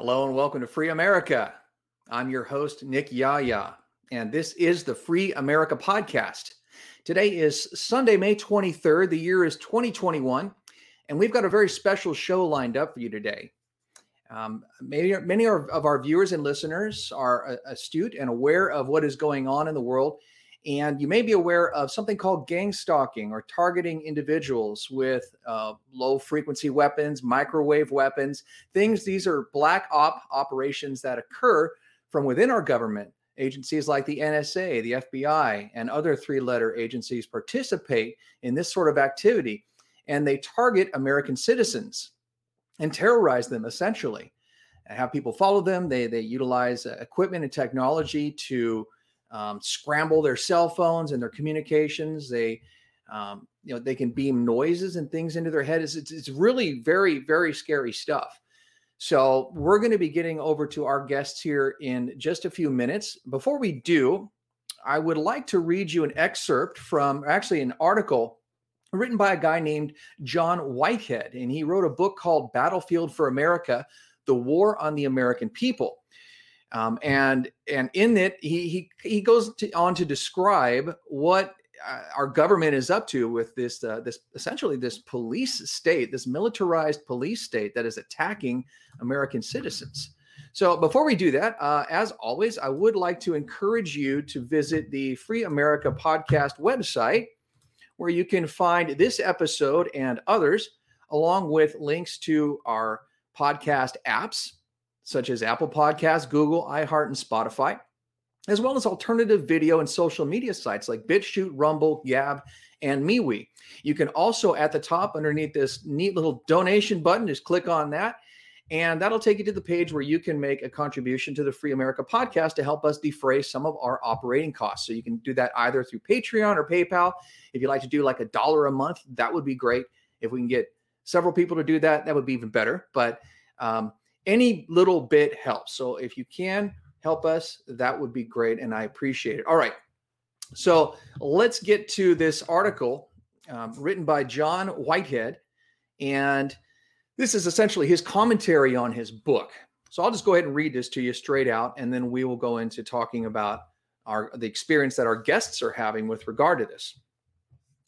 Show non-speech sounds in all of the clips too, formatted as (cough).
Hello and welcome to Free America. I'm your host, Nick Yaya, and this is the Free America podcast. Today is Sunday, May 23rd. The year is 2021, and we've got a very special show lined up for you today. Um, many, many of our viewers and listeners are uh, astute and aware of what is going on in the world and you may be aware of something called gang stalking or targeting individuals with uh, low frequency weapons, microwave weapons, things. These are black op operations that occur from within our government. Agencies like the NSA, the FBI, and other three letter agencies participate in this sort of activity. And they target American citizens and terrorize them essentially. Have people follow them. They, they utilize uh, equipment and technology to um, scramble their cell phones and their communications. They, um, you know, they can beam noises and things into their head. It's, it's, it's really very, very scary stuff. So we're going to be getting over to our guests here in just a few minutes. Before we do, I would like to read you an excerpt from actually an article written by a guy named John Whitehead. And he wrote a book called Battlefield for America The War on the American People. Um, and and in it, he he he goes to, on to describe what uh, our government is up to with this uh, this essentially this police state, this militarized police state that is attacking American citizens. So before we do that, uh, as always, I would like to encourage you to visit the Free America Podcast website, where you can find this episode and others, along with links to our podcast apps such as Apple Podcasts, Google, iHeart, and Spotify, as well as alternative video and social media sites like BitChute, Rumble, Gab, and MeWe. You can also, at the top underneath this neat little donation button, just click on that. And that'll take you to the page where you can make a contribution to the Free America podcast to help us defray some of our operating costs. So you can do that either through Patreon or PayPal. If you'd like to do like a dollar a month, that would be great. If we can get several people to do that, that would be even better. But um, any little bit helps. So if you can help us, that would be great. And I appreciate it. All right. So let's get to this article um, written by John Whitehead. And this is essentially his commentary on his book. So I'll just go ahead and read this to you straight out, and then we will go into talking about our the experience that our guests are having with regard to this.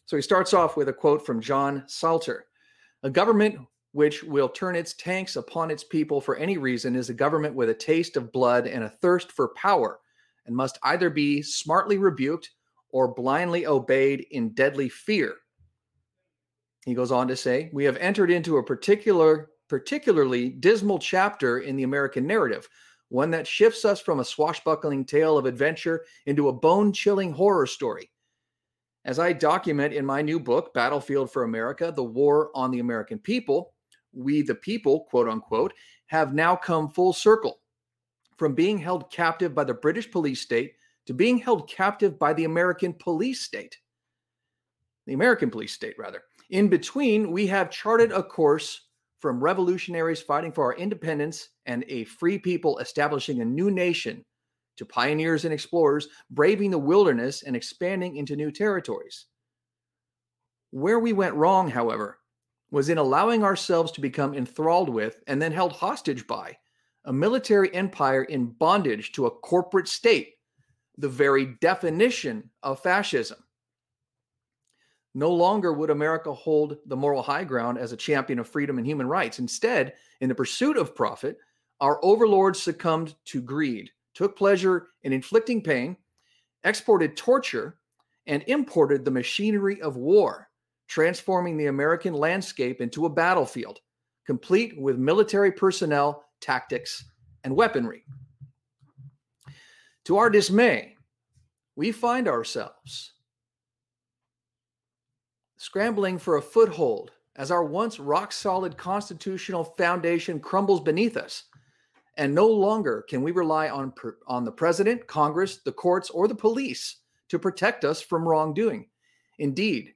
So he starts off with a quote from John Salter. A government which will turn its tanks upon its people for any reason, is a government with a taste of blood and a thirst for power, and must either be smartly rebuked or blindly obeyed in deadly fear. He goes on to say, We have entered into a particular, particularly dismal chapter in the American narrative, one that shifts us from a swashbuckling tale of adventure into a bone chilling horror story. As I document in my new book, Battlefield for America The War on the American People, we, the people, quote unquote, have now come full circle from being held captive by the British police state to being held captive by the American police state. The American police state, rather. In between, we have charted a course from revolutionaries fighting for our independence and a free people establishing a new nation to pioneers and explorers braving the wilderness and expanding into new territories. Where we went wrong, however, was in allowing ourselves to become enthralled with and then held hostage by a military empire in bondage to a corporate state, the very definition of fascism. No longer would America hold the moral high ground as a champion of freedom and human rights. Instead, in the pursuit of profit, our overlords succumbed to greed, took pleasure in inflicting pain, exported torture, and imported the machinery of war transforming the American landscape into a battlefield, complete with military personnel, tactics, and weaponry. To our dismay, we find ourselves scrambling for a foothold as our once rock solid constitutional foundation crumbles beneath us. And no longer can we rely on, on the president, Congress, the courts, or the police to protect us from wrongdoing. Indeed,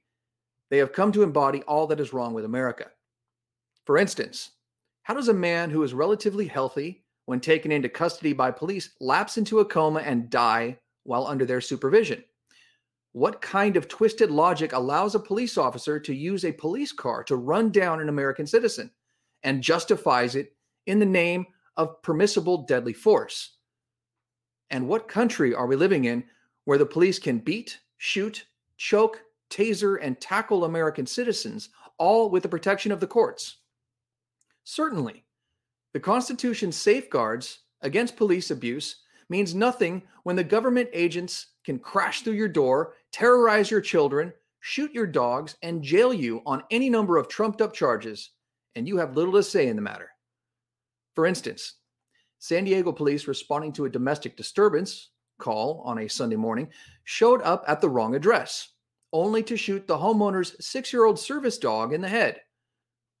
they have come to embody all that is wrong with America. For instance, how does a man who is relatively healthy, when taken into custody by police, lapse into a coma and die while under their supervision? What kind of twisted logic allows a police officer to use a police car to run down an American citizen and justifies it in the name of permissible deadly force. And what country are we living in where the police can beat, shoot, choke, taser, and tackle American citizens, all with the protection of the courts? Certainly, the Constitution's safeguards against police abuse means nothing when the government agents can crash through your door, terrorize your children, shoot your dogs, and jail you on any number of trumped up charges, and you have little to say in the matter. For instance, San Diego police responding to a domestic disturbance call on a Sunday morning showed up at the wrong address, only to shoot the homeowner's six year old service dog in the head.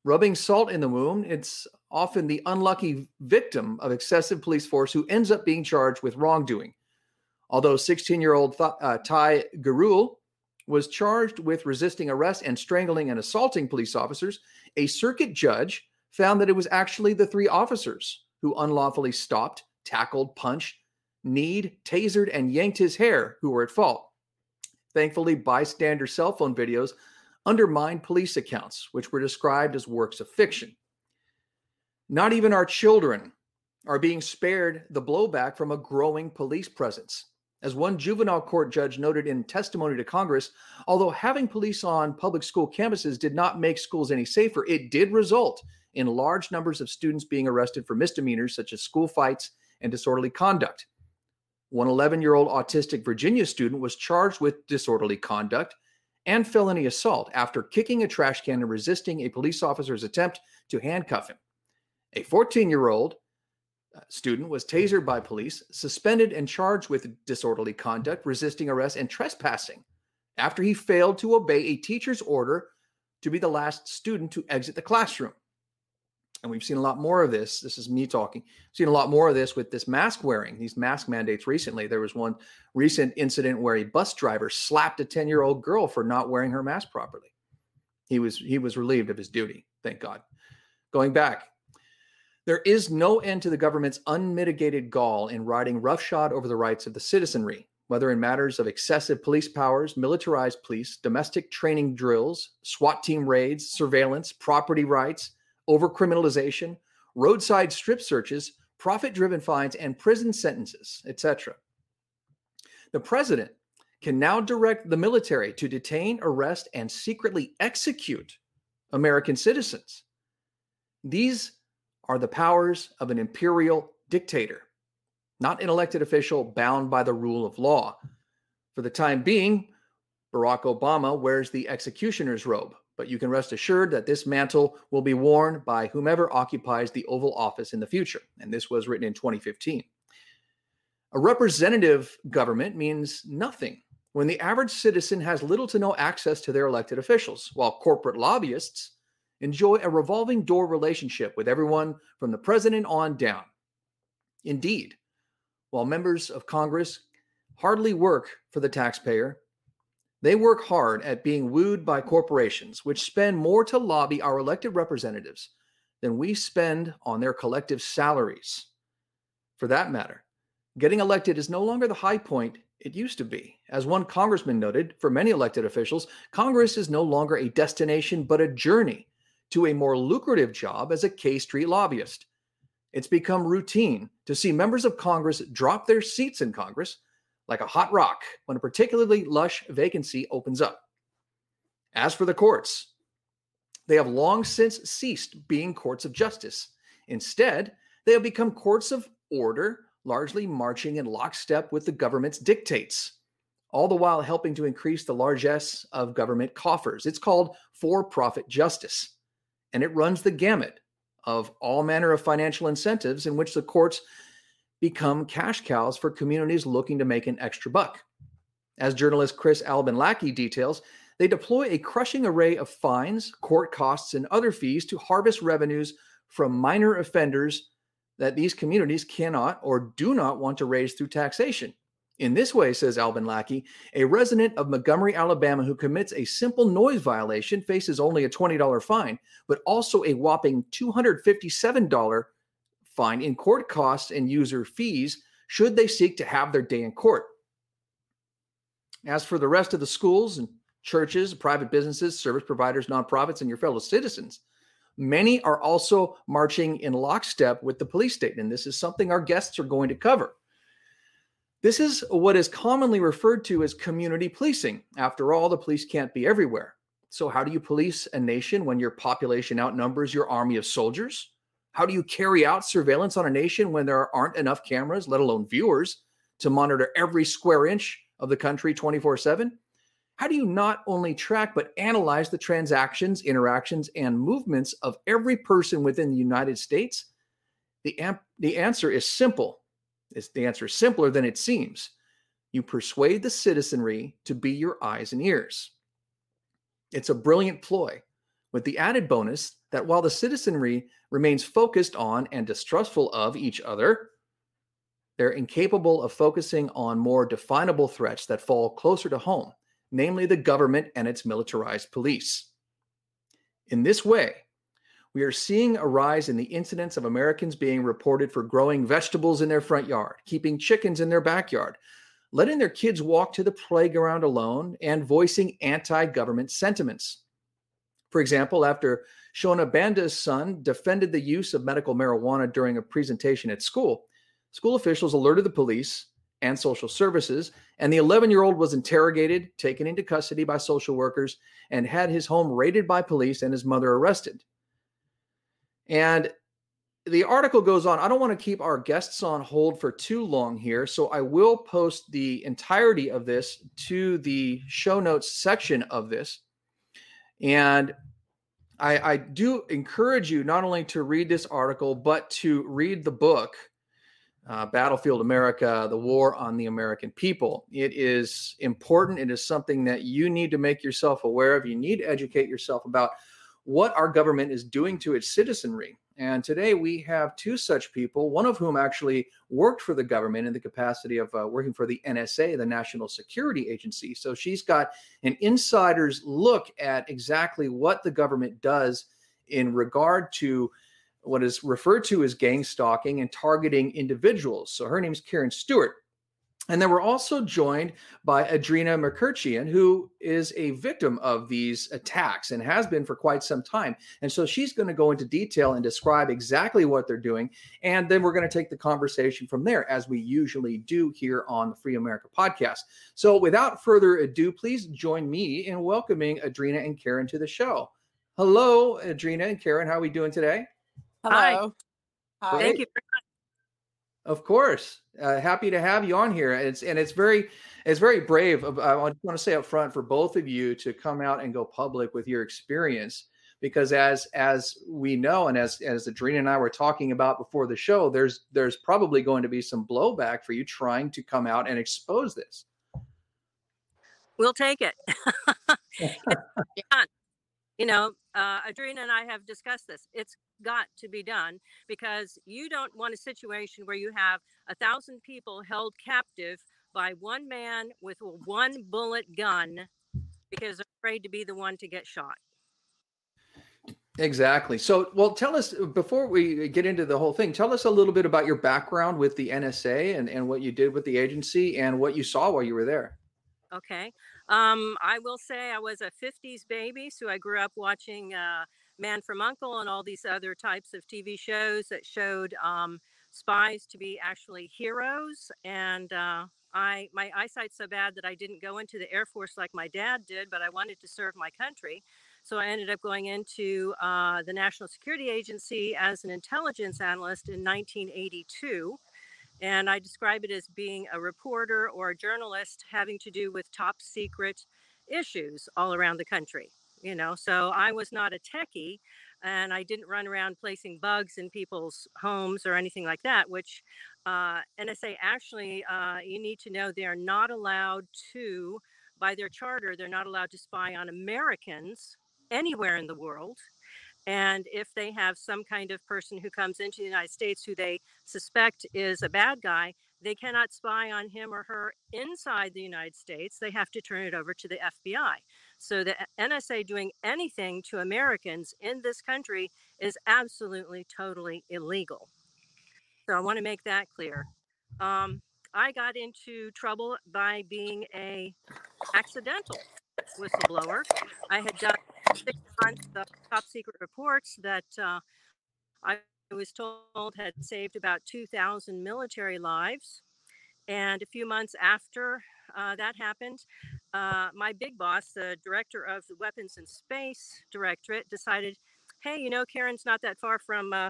Rubbing salt in the wound, it's often the unlucky victim of excessive police force who ends up being charged with wrongdoing. Although 16 year old uh, Ty Gurul was charged with resisting arrest and strangling and assaulting police officers, a circuit judge found that it was actually the three officers who unlawfully stopped, tackled, punched, kneed, tasered, and yanked his hair who were at fault. Thankfully, bystander cell phone videos undermined police accounts, which were described as works of fiction. Not even our children are being spared the blowback from a growing police presence. As one juvenile court judge noted in testimony to Congress, although having police on public school campuses did not make schools any safer, it did result in large numbers of students being arrested for misdemeanors such as school fights and disorderly conduct. One 11 year old autistic Virginia student was charged with disorderly conduct and felony assault after kicking a trash can and resisting a police officer's attempt to handcuff him. A 14 year old uh, student was tasered by police, suspended, and charged with disorderly conduct, resisting arrest, and trespassing after he failed to obey a teacher's order to be the last student to exit the classroom. And we've seen a lot more of this. This is me talking. seen a lot more of this with this mask wearing, these mask mandates recently. There was one recent incident where a bus driver slapped a 10-year-old girl for not wearing her mask properly. He was he was relieved of his duty, thank God. Going back, there is no end to the government's unmitigated gall in riding roughshod over the rights of the citizenry, whether in matters of excessive police powers, militarized police, domestic training drills, SWAT team raids, surveillance, property rights, overcriminalization, roadside strip searches, profit driven fines, and prison sentences, etc. The president can now direct the military to detain, arrest, and secretly execute American citizens. These are the powers of an imperial dictator, not an elected official bound by the rule of law. For the time being, Barack Obama wears the executioner's robe, but you can rest assured that this mantle will be worn by whomever occupies the Oval Office in the future. And this was written in 2015. A representative government means nothing when the average citizen has little to no access to their elected officials, while corporate lobbyists enjoy a revolving door relationship with everyone from the president on down. Indeed, while members of Congress hardly work for the taxpayer, they work hard at being wooed by corporations, which spend more to lobby our elected representatives than we spend on their collective salaries. For that matter, getting elected is no longer the high point it used to be. As one congressman noted, for many elected officials, Congress is no longer a destination but a journey to a more lucrative job as a K Street lobbyist. It's become routine to see members of Congress drop their seats in Congress like a hot rock when a particularly lush vacancy opens up. As for the courts, they have long since ceased being courts of justice. Instead, they have become courts of order, largely marching in lockstep with the government's dictates, all the while helping to increase the largesse of government coffers. It's called for profit justice and it runs the gamut of all manner of financial incentives in which the courts become cash cows for communities looking to make an extra buck. As journalist Chris Albin Lackey details, they deploy a crushing array of fines, court costs, and other fees to harvest revenues from minor offenders that these communities cannot or do not want to raise through taxation. In this way, says Albin Lackey, a resident of Montgomery, Alabama, who commits a simple noise violation faces only a $20 fine, but also a whopping $257 fine in court costs and user fees should they seek to have their day in court. As for the rest of the schools and churches, private businesses, service providers, nonprofits, and your fellow citizens, many are also marching in lockstep with the police state. And this is something our guests are going to cover. This is what is commonly referred to as community policing. After all, the police can't be everywhere. So, how do you police a nation when your population outnumbers your army of soldiers? How do you carry out surveillance on a nation when there aren't enough cameras, let alone viewers, to monitor every square inch of the country 24 7? How do you not only track but analyze the transactions, interactions, and movements of every person within the United States? The, amp- the answer is simple. It's, the answer is simpler than it seems. You persuade the citizenry to be your eyes and ears. It's a brilliant ploy, with the added bonus that while the citizenry remains focused on and distrustful of each other, they're incapable of focusing on more definable threats that fall closer to home, namely the government and its militarized police. In this way, we are seeing a rise in the incidence of Americans being reported for growing vegetables in their front yard, keeping chickens in their backyard, letting their kids walk to the playground alone, and voicing anti government sentiments. For example, after Shona Banda's son defended the use of medical marijuana during a presentation at school, school officials alerted the police and social services, and the 11 year old was interrogated, taken into custody by social workers, and had his home raided by police and his mother arrested. And the article goes on. I don't want to keep our guests on hold for too long here, so I will post the entirety of this to the show notes section of this. And I, I do encourage you not only to read this article, but to read the book, uh, Battlefield America The War on the American People. It is important. It is something that you need to make yourself aware of. You need to educate yourself about what our government is doing to its citizenry. And today we have two such people, one of whom actually worked for the government in the capacity of uh, working for the NSA, the National Security Agency. So she's got an insider's look at exactly what the government does in regard to what is referred to as gang stalking and targeting individuals. So her name is Karen Stewart. And then we're also joined by Adrina Mekertichian, who is a victim of these attacks and has been for quite some time. And so she's going to go into detail and describe exactly what they're doing. And then we're going to take the conversation from there, as we usually do here on the Free America podcast. So without further ado, please join me in welcoming Adrina and Karen to the show. Hello, Adrina and Karen. How are we doing today? Hello. Hi. Thank you of course, uh, happy to have you on here. It's and it's very, it's very brave. I just want to say up front for both of you to come out and go public with your experience, because as as we know, and as as Adrina and I were talking about before the show, there's there's probably going to be some blowback for you trying to come out and expose this. We'll take it. (laughs) you know, uh, Adrina and I have discussed this. It's got to be done because you don't want a situation where you have a thousand people held captive by one man with one bullet gun because they're afraid to be the one to get shot. Exactly. So, well, tell us before we get into the whole thing, tell us a little bit about your background with the NSA and, and what you did with the agency and what you saw while you were there. Okay. Um, I will say I was a 50s baby, so I grew up watching uh, Man from Uncle and all these other types of TV shows that showed um, spies to be actually heroes. And uh, I my eyesight's so bad that I didn't go into the Air Force like my dad did, but I wanted to serve my country. So I ended up going into uh, the National Security Agency as an intelligence analyst in 1982. And I describe it as being a reporter or a journalist having to do with top secret issues all around the country you know? So i was not a techie and i didn't run around placing bugs in people's homes or anything like that which uh, nsa actually uh, you need to know they're not allowed to by their charter they're not allowed to spy on americans anywhere in the world and if they have some kind of person who comes into the united states who they suspect is a bad guy they cannot spy on him or her inside the united states they have to turn it over to the fbi so the NSA doing anything to Americans in this country is absolutely, totally illegal. So I want to make that clear. Um, I got into trouble by being a accidental whistleblower. I had done six months of top secret reports that uh, I was told had saved about 2,000 military lives. And a few months after uh, that happened, uh, my big boss, the director of the Weapons and Space Directorate, decided, hey, you know, Karen's not that far from uh,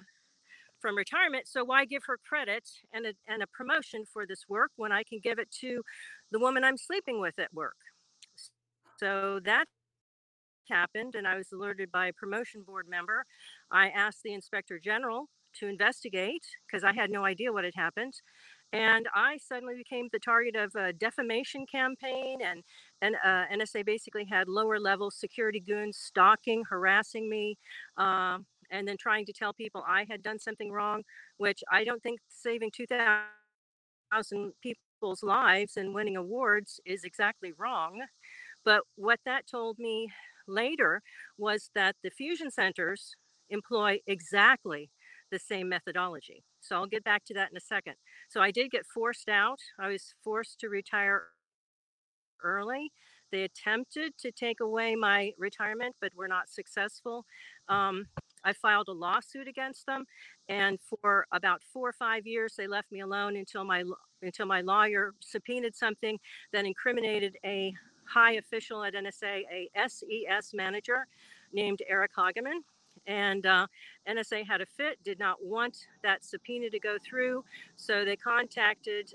from retirement, so why give her credit and a, and a promotion for this work when I can give it to the woman I'm sleeping with at work? So that happened, and I was alerted by a promotion board member. I asked the inspector general to investigate because I had no idea what had happened. And I suddenly became the target of a defamation campaign, and, and uh, NSA basically had lower level security goons stalking, harassing me, uh, and then trying to tell people I had done something wrong, which I don't think saving 2,000 people's lives and winning awards is exactly wrong. But what that told me later was that the fusion centers employ exactly the same methodology. So I'll get back to that in a second. So I did get forced out. I was forced to retire early. They attempted to take away my retirement, but were not successful. Um, I filed a lawsuit against them, and for about four or five years, they left me alone until my until my lawyer subpoenaed something that incriminated a high official at NSA, a SES manager named Eric Hageman, and uh, NSA had a fit, did not want that subpoena to go through. So they contacted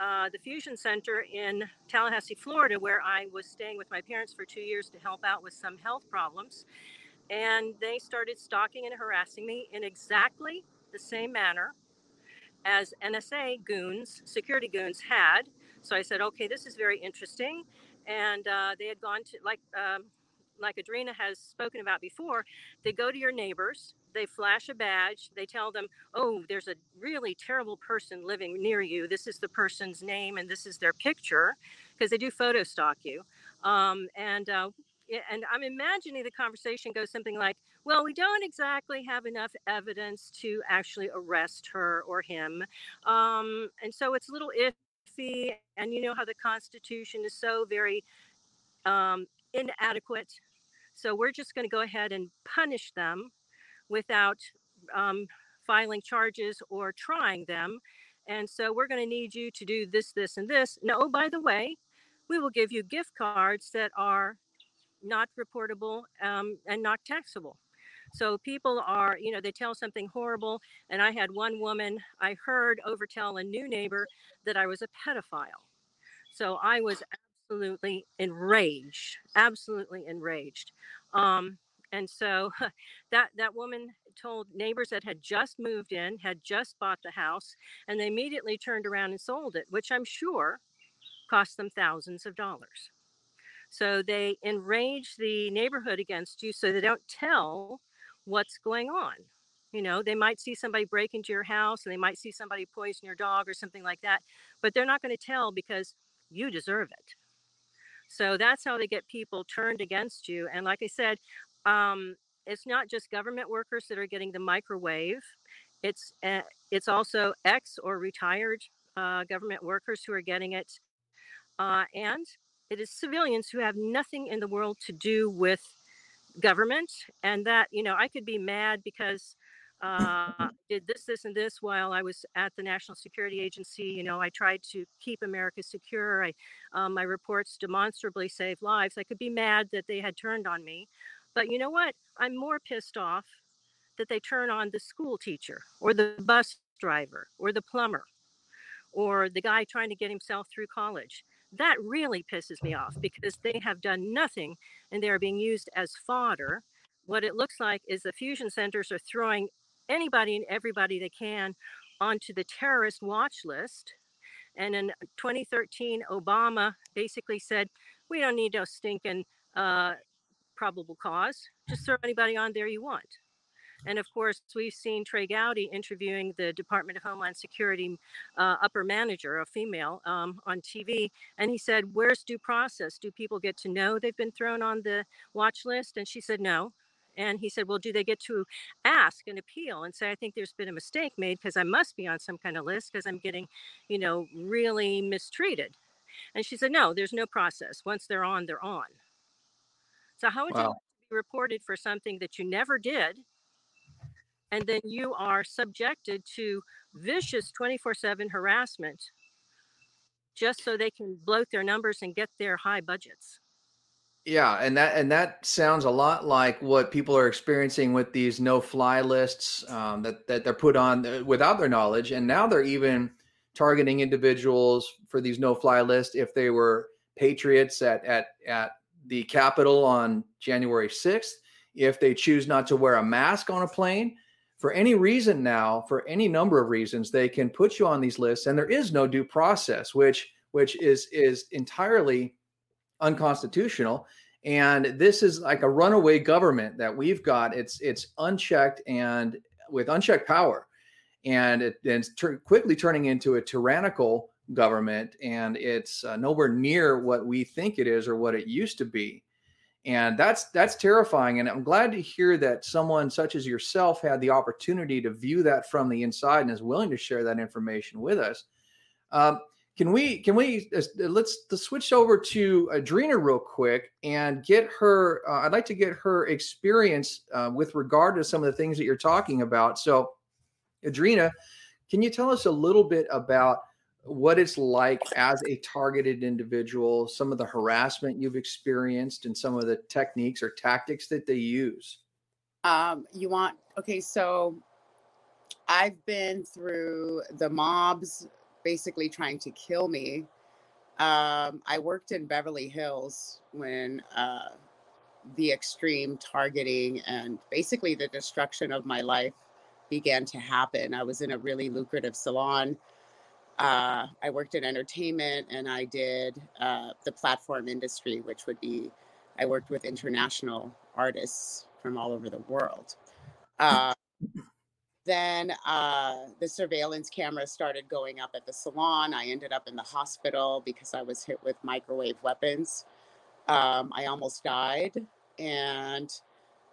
uh, the Fusion Center in Tallahassee, Florida, where I was staying with my parents for two years to help out with some health problems. And they started stalking and harassing me in exactly the same manner as NSA goons, security goons had. So I said, okay, this is very interesting. And uh, they had gone to, like, um, like Adrena has spoken about before, they go to your neighbors, they flash a badge, they tell them, oh, there's a really terrible person living near you. This is the person's name and this is their picture, because they do photo stalk you. Um, and uh, and I'm imagining the conversation goes something like, well, we don't exactly have enough evidence to actually arrest her or him. Um, and so it's a little And you know how the Constitution is so very um, inadequate so we're just going to go ahead and punish them without um, filing charges or trying them. And so we're going to need you to do this, this, and this. No, oh, by the way, we will give you gift cards that are not reportable um, and not taxable. So people are, you know, they tell something horrible. And I had one woman I heard overtell a new neighbor that I was a pedophile. So I was absolutely enraged, absolutely enraged. Um, and so (laughs) that that woman told neighbors that had just moved in, had just bought the house, and they immediately turned around and sold it, which I'm sure cost them thousands of dollars. So they enrage the neighborhood against you so they don't tell what's going on. You know, they might see somebody break into your house and they might see somebody poison your dog or something like that, but they're not going to tell because you deserve it. So that's how they get people turned against you. And like I said, um, it's not just government workers that are getting the microwave. It's uh, it's also ex or retired uh, government workers who are getting it, uh, and it is civilians who have nothing in the world to do with government. And that you know, I could be mad because uh, (laughs) did this, this, and this while I was at the National Security Agency. You know, I tried to keep America secure. I, um, my reports demonstrably saved lives. I could be mad that they had turned on me, but you know what? I'm more pissed off that they turn on the school teacher or the bus driver or the plumber or the guy trying to get himself through college. That really pisses me off because they have done nothing and they are being used as fodder what it looks like is the fusion centers are throwing anybody and everybody they can onto the terrorist watch list. And in 2013, Obama basically said, we don't need no stinking uh, probable cause. Just throw anybody on there you want. And of course, we've seen Trey Gowdy interviewing the Department of Homeland Security uh, upper manager, a female, um, on TV. And he said, Where's due process? Do people get to know they've been thrown on the watch list? And she said, No. And he said, Well, do they get to ask and appeal and say, I think there's been a mistake made because I must be on some kind of list because I'm getting, you know, really mistreated? And she said, No, there's no process. Once they're on, they're on. So, how would wow. you like to reported for something that you never did. And then you are subjected to vicious 24 7 harassment just so they can bloat their numbers and get their high budgets. Yeah, and that and that sounds a lot like what people are experiencing with these no-fly lists um, that that they're put on uh, without their knowledge, and now they're even targeting individuals for these no-fly lists if they were patriots at at at the Capitol on January sixth, if they choose not to wear a mask on a plane, for any reason now, for any number of reasons, they can put you on these lists, and there is no due process, which which is is entirely unconstitutional. And this is like a runaway government that we've got. It's it's unchecked and with unchecked power, and it, it's ter- quickly turning into a tyrannical government, and it's uh, nowhere near what we think it is or what it used to be and that's that's terrifying. And i'm glad to hear that someone such as yourself had the opportunity to view that from the inside and is willing to share that information with us. Um, can we can we uh, let's, let's switch over to adrina real quick and get her uh, i'd like to get her experience uh, with regard to some of the things that you're talking about. So adrina can you tell us a little bit about what it's like as a targeted individual, some of the harassment you've experienced, and some of the techniques or tactics that they use. Um, you want okay, so I've been through the mobs basically trying to kill me. Um, I worked in Beverly Hills when uh, the extreme targeting and basically the destruction of my life began to happen. I was in a really lucrative salon uh, I worked in entertainment and I did uh, the platform industry, which would be, I worked with international artists from all over the world. Uh, then uh, the surveillance cameras started going up at the salon. I ended up in the hospital because I was hit with microwave weapons. Um, I almost died, and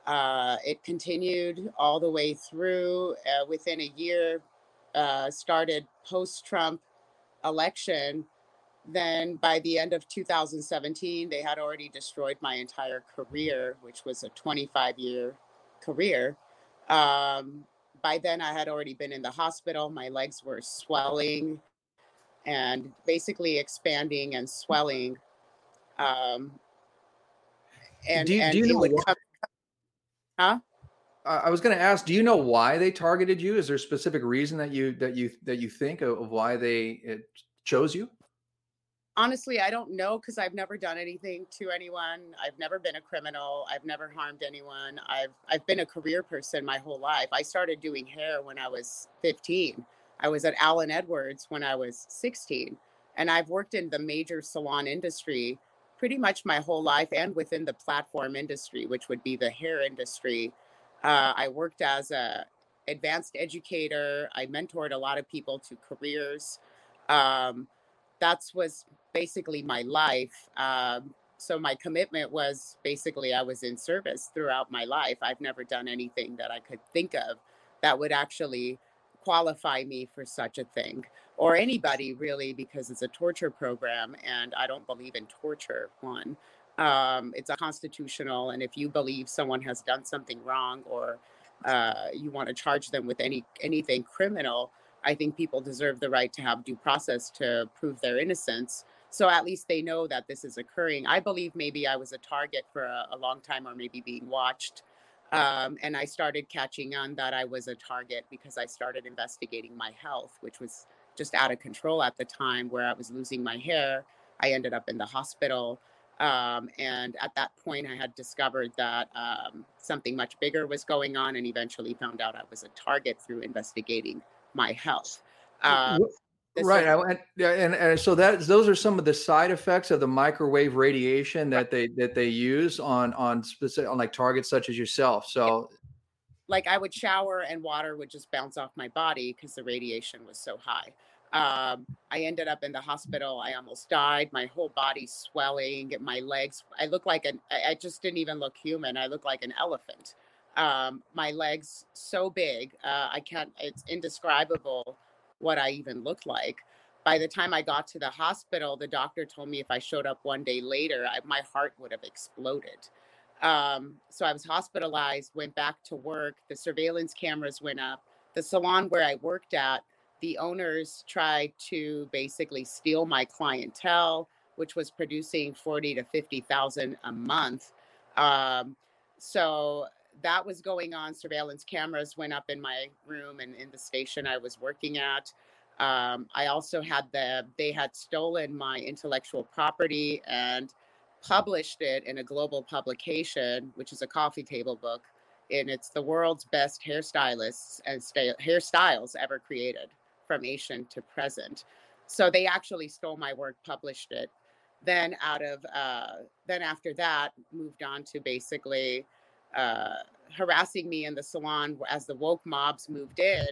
uh, it continued all the way through. Uh, within a year, uh, started post Trump election, then by the end of 2017, they had already destroyed my entire career, which was a 25 year career. Um, by then, I had already been in the hospital. My legs were swelling and basically expanding and swelling. Um, and, do you, and do you know what, come, huh? I was going to ask, do you know why they targeted you? Is there a specific reason that you that you that you think of, why they chose you? Honestly, I don't know because I've never done anything to anyone. I've never been a criminal. I've never harmed anyone. I've I've been a career person my whole life. I started doing hair when I was 15. I was at Allen Edwards when I was 16, and I've worked in the major salon industry pretty much my whole life and within the platform industry, which would be the hair industry uh, I worked as a advanced educator. I mentored a lot of people to careers. Um, that was basically my life. Um, so my commitment was basically I was in service throughout my life. I've never done anything that I could think of that would actually qualify me for such a thing or anybody really because it's a torture program and I don't believe in torture one um, it's unconstitutional. And if you believe someone has done something wrong or uh, you want to charge them with any anything criminal, I think people deserve the right to have due process to prove their innocence. So at least they know that this is occurring. I believe maybe I was a target for a, a long time or maybe being watched. Um, and I started catching on that I was a target because I started investigating my health, which was just out of control at the time where I was losing my hair. I ended up in the hospital. Um, and at that point, I had discovered that um, something much bigger was going on and eventually found out I was a target through investigating my health. Um, right. and, and, and so that those are some of the side effects of the microwave radiation that they that they use on on specific on like targets such as yourself. So like I would shower and water would just bounce off my body because the radiation was so high. Um, I ended up in the hospital. I almost died. My whole body swelling, my legs. I look like an. I just didn't even look human. I look like an elephant. Um, my legs so big. Uh, I can't. It's indescribable what I even looked like. By the time I got to the hospital, the doctor told me if I showed up one day later, I, my heart would have exploded. Um, so I was hospitalized, went back to work. The surveillance cameras went up. The salon where I worked at, the owners tried to basically steal my clientele, which was producing forty to fifty thousand a month. Um, so that was going on. Surveillance cameras went up in my room and in the station I was working at. Um, I also had the, they had stolen my intellectual property and published it in a global publication, which is a coffee table book. And it's the world's best hairstylists and st- hairstyles ever created from ancient to present. So they actually stole my work, published it. Then out of, uh, then after that, moved on to basically uh, harassing me in the salon as the woke mobs moved in.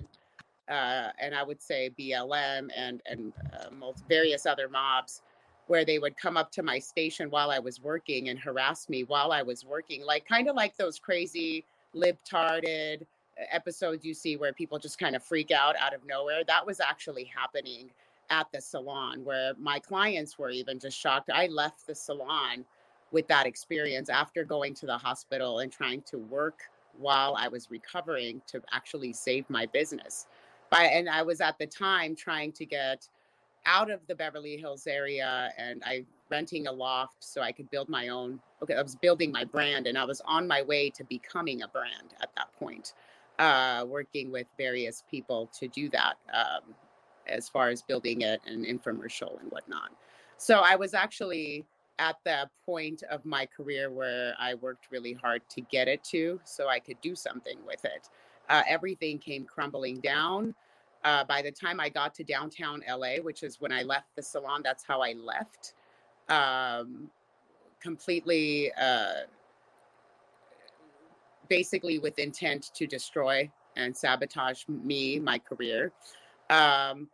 Uh, and I would say BLM and and uh, various other mobs, where they would come up to my station while I was working and harass me while I was working, like kind of like those crazy libtarded episodes you see where people just kind of freak out out of nowhere. That was actually happening at the salon, where my clients were even just shocked. I left the salon with that experience after going to the hospital and trying to work while I was recovering to actually save my business. By, and I was at the time trying to get out of the Beverly Hills area and I renting a loft so I could build my own. Okay, I was building my brand and I was on my way to becoming a brand at that point, uh, working with various people to do that um, as far as building it an infomercial and whatnot. So I was actually at the point of my career where I worked really hard to get it to so I could do something with it. Uh, everything came crumbling down. Uh, by the time I got to downtown LA, which is when I left the salon, that's how I left. Um, completely, uh, basically with intent to destroy and sabotage me, my career. Um,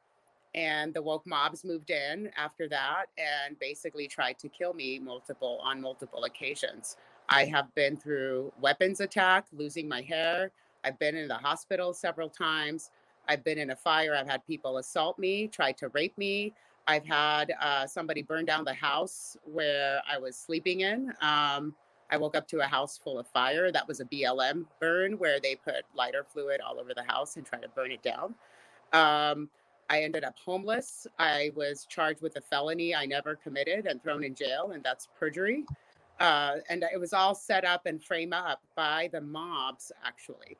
and the woke mobs moved in after that and basically tried to kill me multiple on multiple occasions. I have been through weapons attack losing my hair. I've been in the hospital several times. I've been in a fire. I've had people assault me try to rape me. I've had uh, somebody burn down the house where i was sleeping in. Um, i woke up to a house full of fire that was a blm burn where they put lighter fluid all over the house and tried to burn it down um, I ended up homeless. I was charged with a felony I never committed and thrown in jail, and that's perjury. Uh, and it was all set up and framed up by the mobs, actually,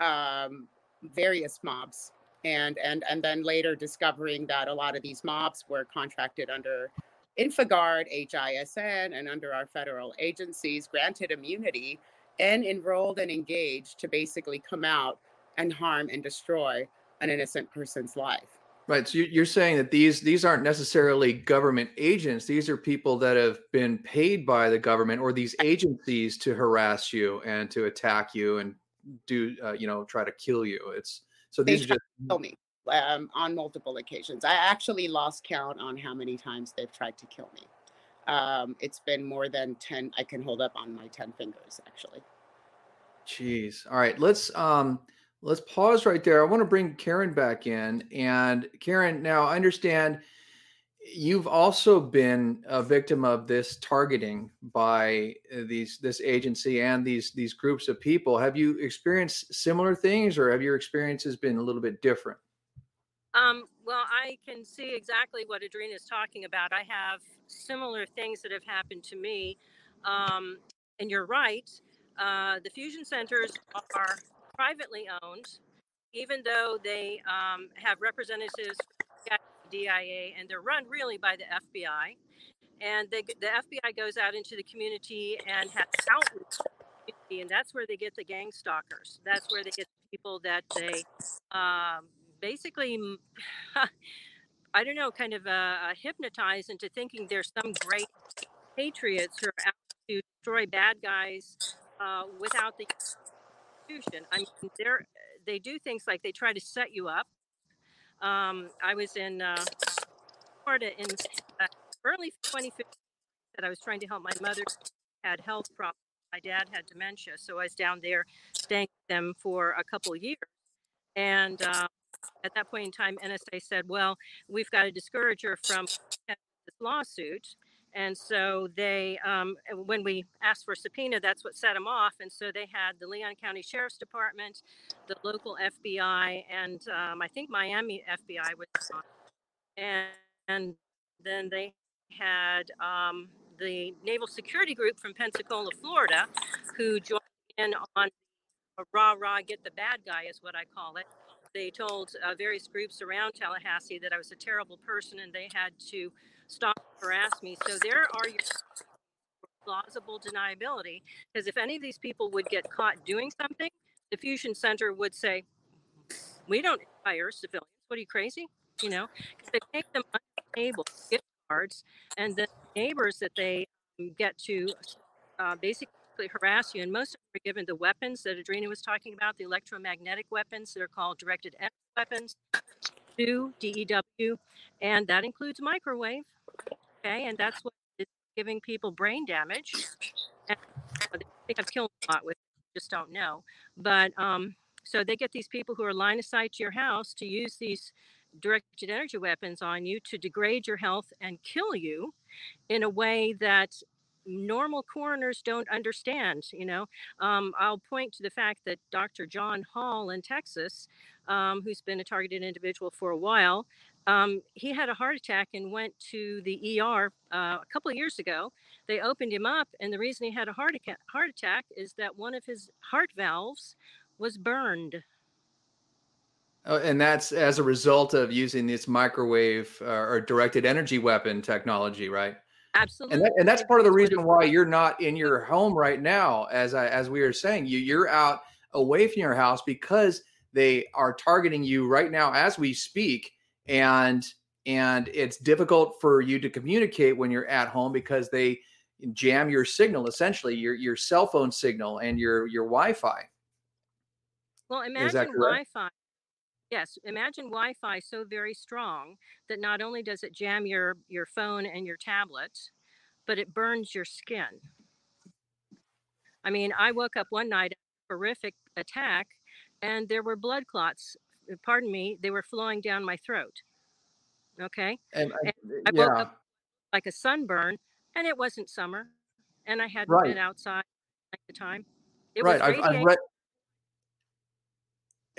um, various mobs, and and and then later discovering that a lot of these mobs were contracted under InfraGard, HISN, and under our federal agencies, granted immunity, and enrolled and engaged to basically come out and harm and destroy an innocent person's life. Right. So you're saying that these these aren't necessarily government agents. These are people that have been paid by the government or these agencies to harass you and to attack you and do uh, you know try to kill you. It's so these they are just kill me um, on multiple occasions. I actually lost count on how many times they've tried to kill me. Um, it's been more than ten. I can hold up on my ten fingers actually. Jeez. All right. Let's um Let's pause right there. I want to bring Karen back in. And Karen, now I understand you've also been a victim of this targeting by uh, these this agency and these these groups of people. Have you experienced similar things or have your experiences been a little bit different? Um, well, I can see exactly what Adrina is talking about. I have similar things that have happened to me. Um, and you're right. Uh, the fusion centers are privately owned, even though they um, have representatives DIA and they're run really by the FBI. And they, the FBI goes out into the community and has outreach, and that's where they get the gang stalkers. That's where they get the people that they um, basically, (sighs) I don't know, kind of uh, uh, hypnotize into thinking there's some great patriots who are out to destroy bad guys uh, without the Constitution. I mean, they're they do things like they try to set you up. Um, I was in uh, Florida in uh, early 2015 that I was trying to help my mother had health problems. My dad had dementia, so I was down there staying with them for a couple years. And uh, at that point in time, NSA said, "Well, we've got to discourage her from this lawsuit." And so they, um, when we asked for subpoena, that's what set them off. And so they had the Leon County Sheriff's Department, the local FBI, and um, I think Miami FBI was on. And, and then they had um, the Naval Security Group from Pensacola, Florida, who joined in on a rah rah get the bad guy, is what I call it. They told uh, various groups around Tallahassee that I was a terrible person and they had to stop harass me. So there are your plausible deniability. Because if any of these people would get caught doing something, the fusion center would say, "We don't hire civilians. What are you crazy?" You know, Because they make them unable gift cards, and the neighbors that they um, get to uh, basically harass you. And most are given the weapons that Adrina was talking about, the electromagnetic weapons. They're called directed energy weapons, two DEW, and that includes microwave. Okay, and that's what is giving people brain damage. And they I've killed a lot with it, just don't know. But um, so they get these people who are line of sight to your house to use these directed energy weapons on you to degrade your health and kill you in a way that normal coroners don't understand. You know, um, I'll point to the fact that Dr. John Hall in Texas, um, who's been a targeted individual for a while, um, he had a heart attack and went to the ER uh, a couple of years ago. They opened him up, and the reason he had a heart, heart attack is that one of his heart valves was burned. Oh, and that's as a result of using this microwave uh, or directed energy weapon technology, right? Absolutely. And, that, and that's part of the reason why you're not in your home right now. As I, as we were saying, you you're out away from your house because they are targeting you right now as we speak, and and it's difficult for you to communicate when you're at home because they jam your signal, essentially your your cell phone signal and your your Wi-Fi. Well, imagine Wi-Fi. Yes, imagine Wi-Fi so very strong that not only does it jam your your phone and your tablet, but it burns your skin. I mean, I woke up one night, horrific attack, and there were blood clots. Uh, pardon me, they were flowing down my throat. Okay, and, I, and I woke yeah. up like a sunburn, and it wasn't summer, and I hadn't right. been outside at the time. It right, I've, I've read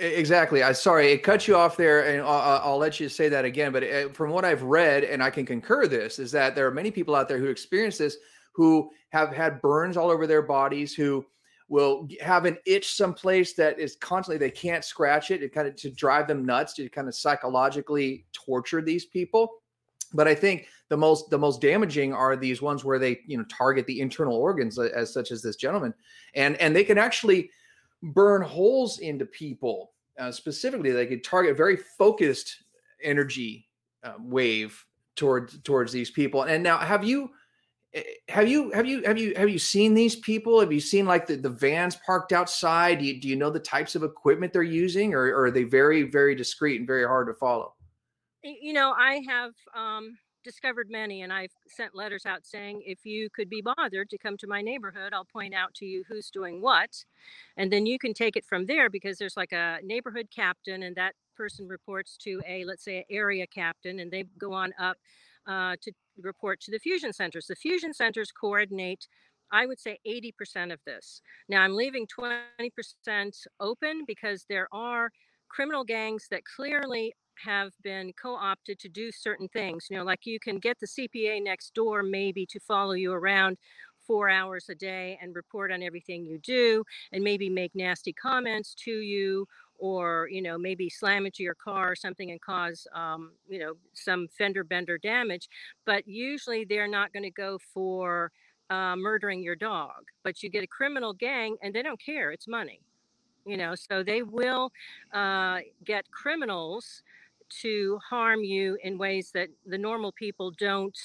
Exactly. I sorry it cut you off there, and I'll, I'll let you say that again. But uh, from what I've read, and I can concur this, is that there are many people out there who experience this who have had burns all over their bodies, who will have an itch someplace that is constantly they can't scratch it. It kind of to drive them nuts to kind of psychologically torture these people. But I think the most the most damaging are these ones where they you know target the internal organs uh, as such as this gentleman, and and they can actually burn holes into people. Uh, specifically, they could target very focused energy uh, wave towards towards these people. And now, have you eh, have you have you have you have you seen these people? Have you seen like the, the vans parked outside? Do you, do you know the types of equipment they're using, or, or are they very very discreet and very hard to follow? You know, I have um, discovered many, and I've sent letters out saying if you could be bothered to come to my neighborhood, I'll point out to you who's doing what. And then you can take it from there because there's like a neighborhood captain, and that person reports to a, let's say, area captain, and they go on up uh, to report to the fusion centers. The fusion centers coordinate I would say 80% of this. Now I'm leaving 20% open because there are criminal gangs that clearly have been co-opted to do certain things you know like you can get the cpa next door maybe to follow you around four hours a day and report on everything you do and maybe make nasty comments to you or you know maybe slam into your car or something and cause um, you know some fender bender damage but usually they're not going to go for uh, murdering your dog but you get a criminal gang and they don't care it's money you know so they will uh, get criminals to harm you in ways that the normal people don't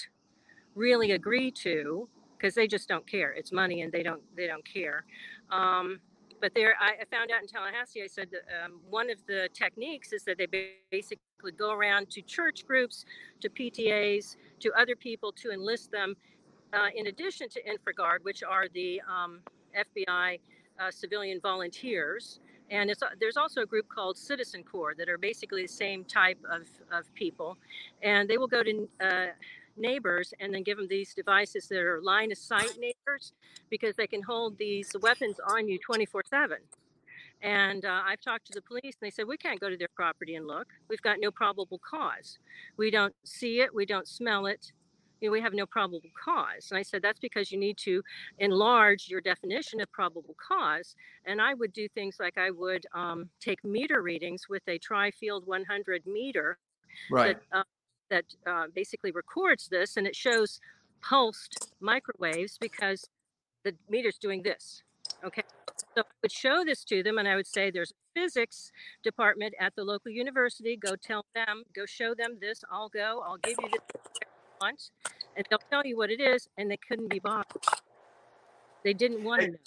really agree to because they just don't care. It's money and they don't they don't care. Um, but there I, found out in tallahassee i said um, one of the techniques is that they basically go around to church groups to ptas to other people to enlist them uh, in addition to InfraGard which are the um, fbi uh, civilian volunteers and there's also a group called Citizen Corps that are basically the same type of, of people. And they will go to uh, neighbors and then give them these devices that are line of sight neighbors because they can hold these weapons on you 24 7. And uh, I've talked to the police, and they said, We can't go to their property and look. We've got no probable cause. We don't see it, we don't smell it, you know, we have no probable cause. And I said, That's because you need to enlarge your definition of probable cause. And I would do things like I would um, take meter readings with a TriField 100 meter right. that, uh, that uh, basically records this and it shows pulsed microwaves because the meter's doing this. Okay. So I would show this to them and I would say there's a physics department at the local university. Go tell them, go show them this. I'll go, I'll give you this once and they'll tell you what it is and they couldn't be bothered. They didn't want to know.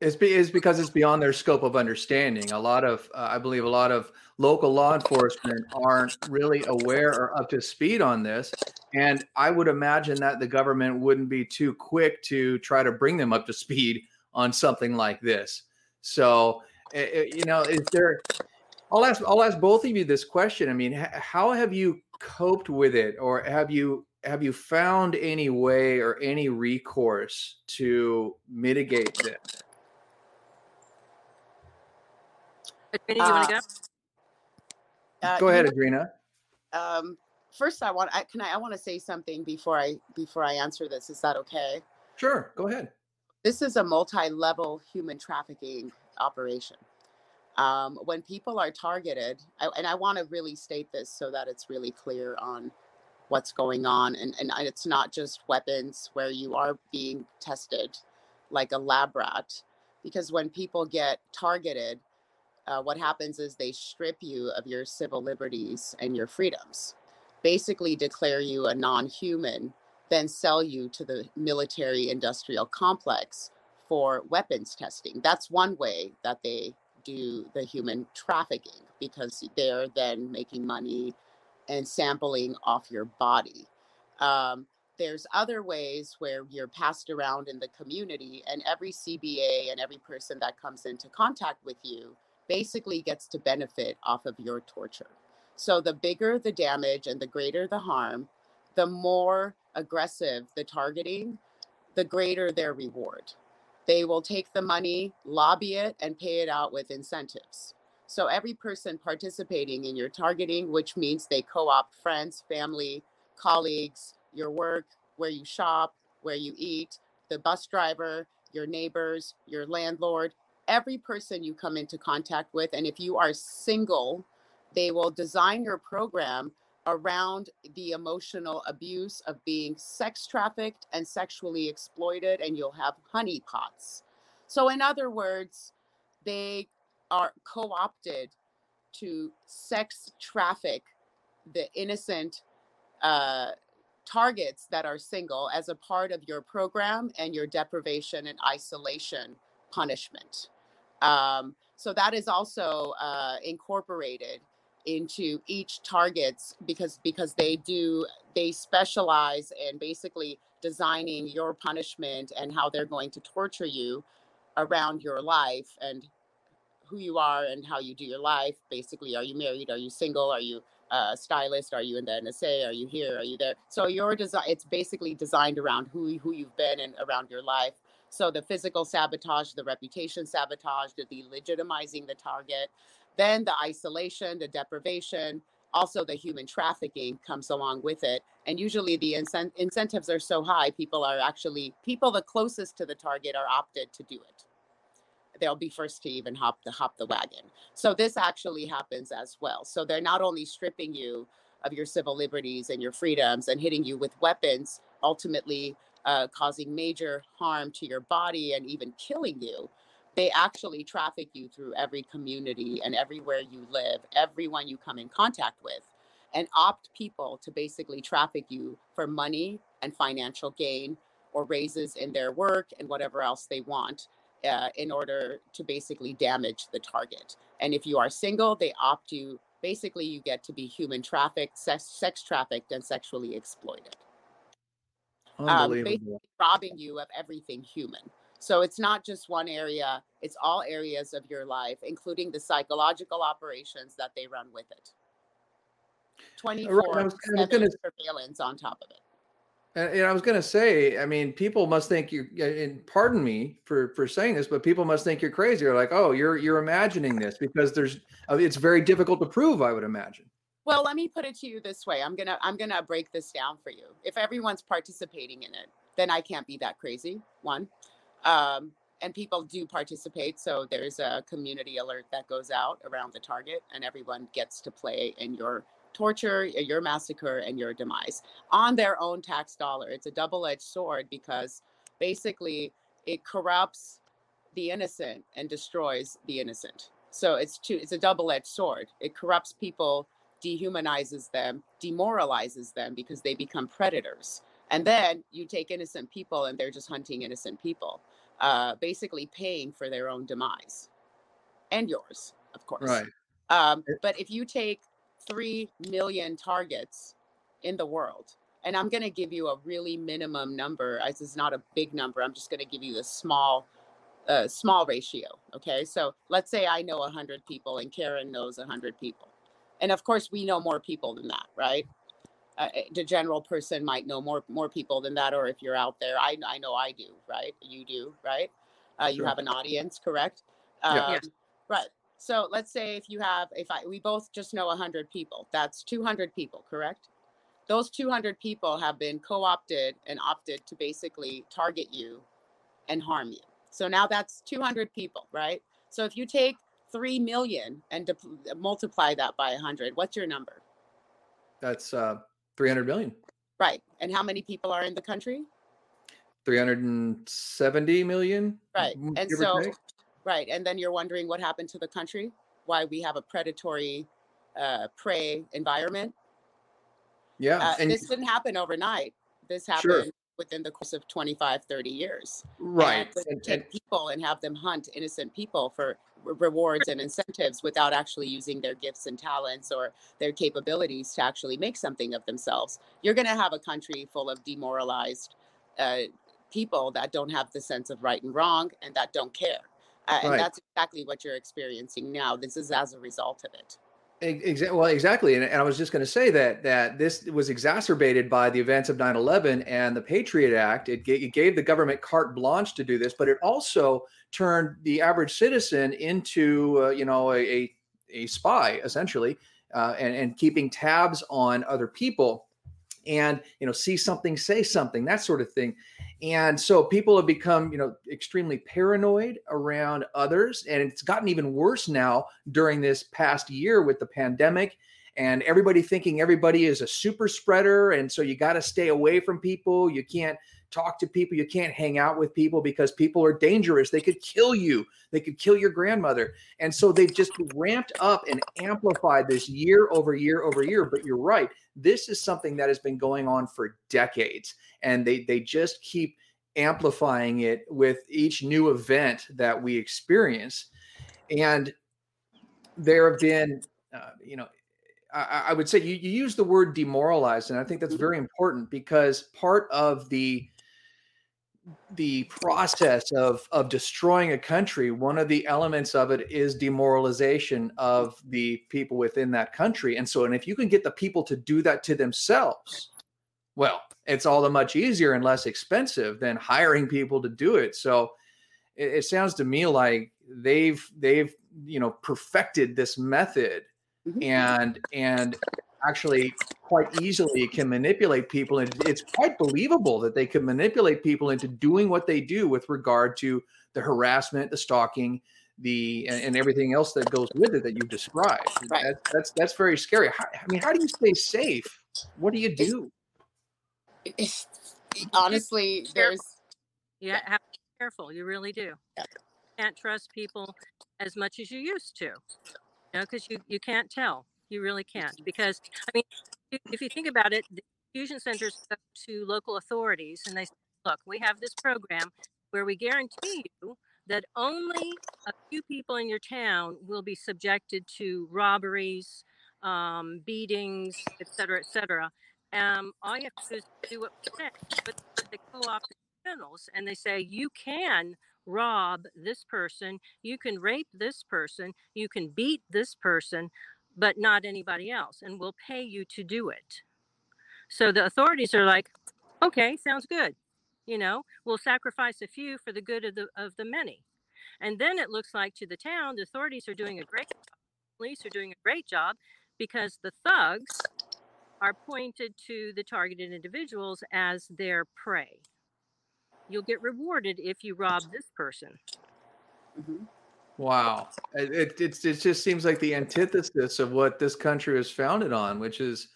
It's, be, it's because it's beyond their scope of understanding. A lot of, uh, I believe, a lot of local law enforcement aren't really aware or up to speed on this. And I would imagine that the government wouldn't be too quick to try to bring them up to speed on something like this. So, you know, is there? I'll ask. I'll ask both of you this question. I mean, how have you coped with it, or have you have you found any way or any recourse to mitigate this? Adrina, you want to go? Uh, go ahead, you Adrina. know, Um, first, I want. I, can I? I want to say something before I before I answer this. Is that okay? Sure. Go ahead. This is a multi-level human trafficking operation. Um, when people are targeted, I, and I want to really state this so that it's really clear on what's going on, and and it's not just weapons where you are being tested like a lab rat, because when people get targeted, uh, what happens is they strip you of your civil liberties and your freedoms, basically declare you a non human, then sell you to the military industrial complex for weapons testing. That's one way that they do the human trafficking because they're then making money and sampling off your body. Um, there's other ways where you're passed around in the community, and every CBA and every person that comes into contact with you basically gets to benefit off of your torture. So the bigger the damage and the greater the harm, the more aggressive the targeting, the greater their reward. They will take the money, lobby it, and pay it out with incentives. So every person participating in your targeting, which means they co opt friends, family, colleagues, your work, where you shop, where you eat, the bus driver, your neighbors, your landlord, every person you come into contact with. And if you are single, they will design your program around the emotional abuse of being sex trafficked and sexually exploited, and you'll have honeypots. So, in other words, they are co opted to sex traffic the innocent uh, targets that are single as a part of your program and your deprivation and isolation punishment. Um, so that is also uh, incorporated into each targets because because they do they specialize in basically designing your punishment and how they're going to torture you around your life and who you are and how you do your life. Basically are you married? Are you single? Are you a stylist? Are you in the nsa are you here? Are you there? So your design it's basically designed around who who you've been and around your life. So the physical sabotage, the reputation sabotage, the delegitimizing the target, then the isolation, the deprivation, also the human trafficking comes along with it. And usually the incent- incentives are so high, people are actually, people the closest to the target are opted to do it. They'll be first to even hop the hop the wagon. So this actually happens as well. So they're not only stripping you of your civil liberties and your freedoms and hitting you with weapons, ultimately uh, causing major harm to your body and even killing you, they actually traffic you through every community and everywhere you live, everyone you come in contact with, and opt people to basically traffic you for money and financial gain or raises in their work and whatever else they want uh, in order to basically damage the target. And if you are single, they opt you basically you get to be human trafficked, sex, sex trafficked, and sexually exploited um, basically robbing you of everything human. So it's not just one area, it's all areas of your life, including the psychological operations that they run with it. 24 right, 7 surveillance on top of it. And, and I was going to say, I mean, people must think you. And pardon me for for saying this, but people must think you're crazy. You're like, oh, you're you're imagining this because there's. Uh, it's very difficult to prove. I would imagine. Well, let me put it to you this way. I'm gonna I'm gonna break this down for you. If everyone's participating in it, then I can't be that crazy. One, um, and people do participate. So there's a community alert that goes out around the target, and everyone gets to play in your torture, your massacre, and your demise on their own tax dollar. It's a double edged sword because basically it corrupts the innocent and destroys the innocent. So it's two, it's a double edged sword. It corrupts people dehumanizes them, demoralizes them because they become predators. And then you take innocent people and they're just hunting innocent people, uh, basically paying for their own demise and yours, of course. Right. Um, but if you take 3 million targets in the world, and I'm going to give you a really minimum number. This is not a big number. I'm just going to give you a small, uh, small ratio. Okay. So let's say I know 100 people and Karen knows 100 people and of course we know more people than that right uh, eh, the general person might know more more people than that or if you're out there i, I know i do right? You do right? Uh, you have an audience correct? Um, yeah. right. So let's say if you have if i we both just know 100 people that's 200 people correct? Those 200 people have been co-opted and opted to basically target you and harm you. So now that's 200 people right? So if you take 3 million and de- multiply that by 100 what's your number? That's uh 300 million. Right and how many people are in the country? 370 million right and so right and then you're wondering what happened to the country why we have a predatory uh, prey environment? Yeah uh, and this didn't happen overnight. This happened sure. Within the course of 25 30 years right and, and take people and have them hunt innocent people for rewards and incentives without actually using their gifts and talents or their capabilities to actually make something of themselves. You're going to have a country full of demoralized uh, people that don't have the sense of right and wrong and that don't care. Uh, and that's exactly what you're experiencing now. This is as a result of it. Exactly. Well, exactly. And, and I was just going to say that that this was exacerbated by the events of 9/11 and the Patriot Act. It, g- it gave the government carte blanche to do this, but it also turned the average citizen into, uh, you know, a, a, a spy essentially, uh, and and keeping tabs on other people, and you know, see something, say something, that sort of thing. And so people have become, you know, extremely paranoid around others. And it's gotten even worse now during this past year with the pandemic and everybody thinking everybody is a super spreader. And so you got to stay away from people. You can't talk to people. You can't hang out with people because people are dangerous. They could kill you. They could kill your grandmother. And so they've just ramped up and amplified this year over year over year. But you're right. This is something that has been going on for decades. And they, they just keep amplifying it with each new event that we experience. And there have been, uh, you know, I, I, would say you, you use the word demoralized, and I think that's mm-hmm. very important because part of the the process of of destroying a country one of the elements of it is demoralization of the people within that country and so and if you can get the people to do that to themselves well it's all the much easier and less expensive than hiring people to do it so it, it sounds to me like they've they've you know perfected this method mm-hmm. and and actually quite easily can manipulate people and it's quite believable that they can manipulate people into doing what they do with regard to the harassment the stalking the and, and everything else that goes with it that you described. Right. That, that's that's very scary. How, i mean how do you stay safe? What do you do? (laughs) Honestly there's yeah have to be careful. You really do. Yeah. can't trust people as much as you used to you know because you you can't tell. You really can't because I mean, if you think about it, the fusion centers to local authorities and they "Look, we have this program where we guarantee you that only a few people in your town will be subjected to robberies, um, beatings, et cetera, et cetera. Um, all you have to do is do what we say. But they co-opt the and they say you can rob this person, you can rape this person, you can beat this person, but not anybody else, and we'll pay you to do it. So the authorities are like, Okay, sounds good. You know, we'll sacrifice a few for the good of the of the many. And then it looks like to the town, the authorities are doing a great job. Police are doing a great job because the thugs are pointed to the targeted individuals as their prey. You'll get rewarded if you rob this person. Mm-hmm. Wow. It, it, it just seems like the antithesis of what this country was founded on, which is,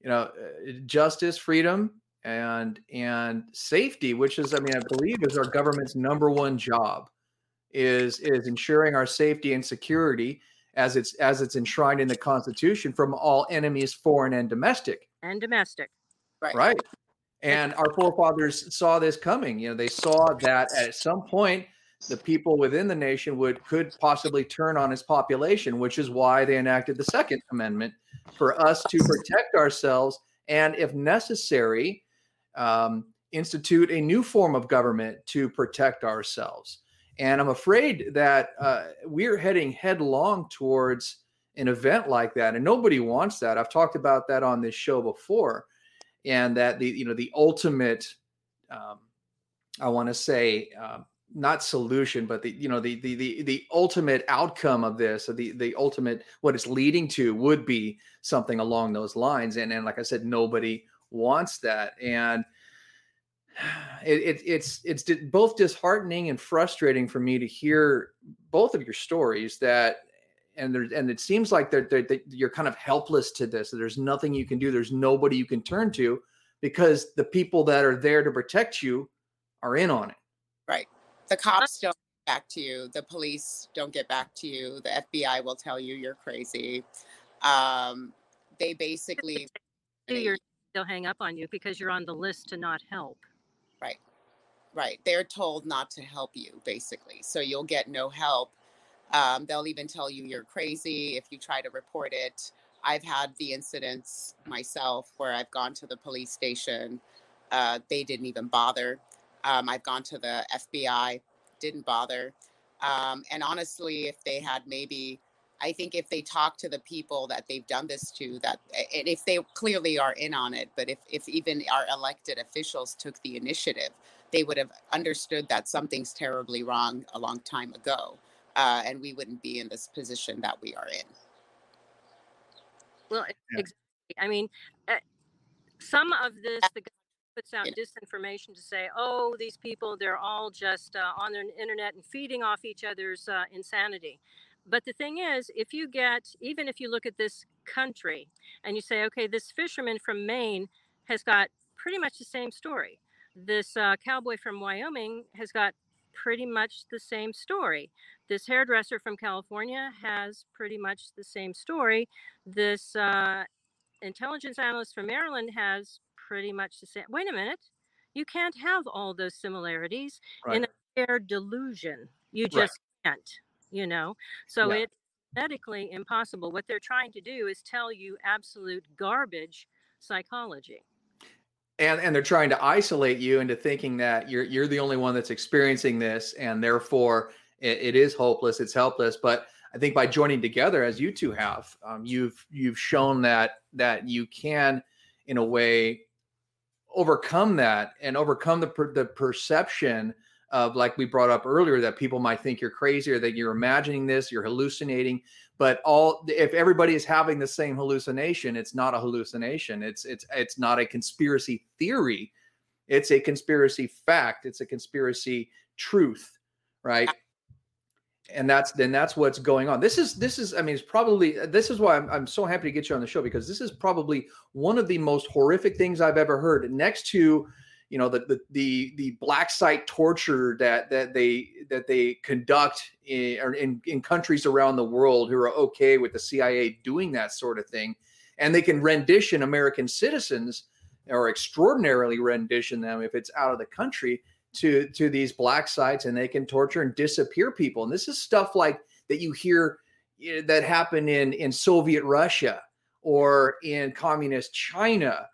you know, uh, justice, freedom, and and safety, which is, I mean, I believe is our government's number one job, is is ensuring our safety and security as it's as it's enshrined in the Constitution from all enemies, foreign and domestic. And domestic. Right. Right. And our forefathers saw this coming. You know, they saw that at some point the people within the nation would could possibly turn on its population, which is why they enacted the Second Amendment for us to protect ourselves and, if necessary, um, institute a new form of government to protect ourselves. And I'm afraid that uh, we're heading headlong towards an event like that, and nobody wants that. I've talked about that on this show before, and that the you know the ultimate, um, I want to say, um, not solution, but the you know the the the the ultimate outcome of this, the the ultimate what it's leading to would be something along those lines. And and like I said, nobody wants that, and it, it it's it's both disheartening and frustrating for me to hear both of your stories that and there and it seems like they're, they're, they're, you're kind of helpless to this there's nothing you can do there's nobody you can turn to because the people that are there to protect you are in on it right the cops don't get back to you. The police don't get back to you. The FBI will tell you you're crazy. Um, they basically they, they'll hang up on you because you're on the list to not help. Right. Right. They're told not to help you, basically. So you'll get no help. Um, they'll even tell you you're crazy if you try to report it. I've had the incidents myself where I've gone to the police station. Uh, they didn't even bother. Um, I've gone to the FBI, didn't bother. Um, and honestly, if they had maybe, I think if they talk to the people that they've done this to, that and if they clearly are in on it, but if if even our elected officials took the initiative, they would have understood that something's terribly wrong a long time ago, uh, and we wouldn't be in this position that we are in. Well, yeah. exactly. I mean, uh, some of this the puts out disinformation to say, oh, these people, they're all just uh, on the internet and feeding off each other's uh, insanity. But the thing is, if you get, even if you look at this country and you say, okay, this fisherman from Maine has got pretty much the same story. This uh, cowboy from Wyoming has got pretty much the same story. This hairdresser from California has pretty much the same story. This uh, intelligence analyst from Maryland has pretty much the same. Wait a minute. You can't have all those similarities right. in a fair delusion. You just right. can't, you know? So yeah. it's medically impossible. What they're trying to do is tell you absolute garbage psychology. And, and they're trying to isolate you into thinking that you're you're the only one that's experiencing this, and therefore it, it is hopeless, it's helpless. But I think by joining together, as you two have, um, you've you've shown that that you can, in a way, overcome that and overcome the per, the perception of like we brought up earlier that people might think you're crazy or that you're imagining this you're hallucinating. But all if everybody is having the same hallucination it's not a hallucination. It's it's it's not a conspiracy theory. It's a conspiracy fact. It's a conspiracy truth right and that's then that's what's going on. This is this is i mean it's probably this is why I'm, I'm so happy to get you on the show because this is probably one of the most horrific things i've ever heard next to you know the the the, the black site torture that that they that they conduct in, in in countries around the world who are okay with the cia doing that sort of thing and they can rendition american citizens or extraordinarily rendition them if it's out of the country to to these black sites and they can torture and disappear people. And this is stuff like that you hear that happened in in Soviet Russia or in communist China.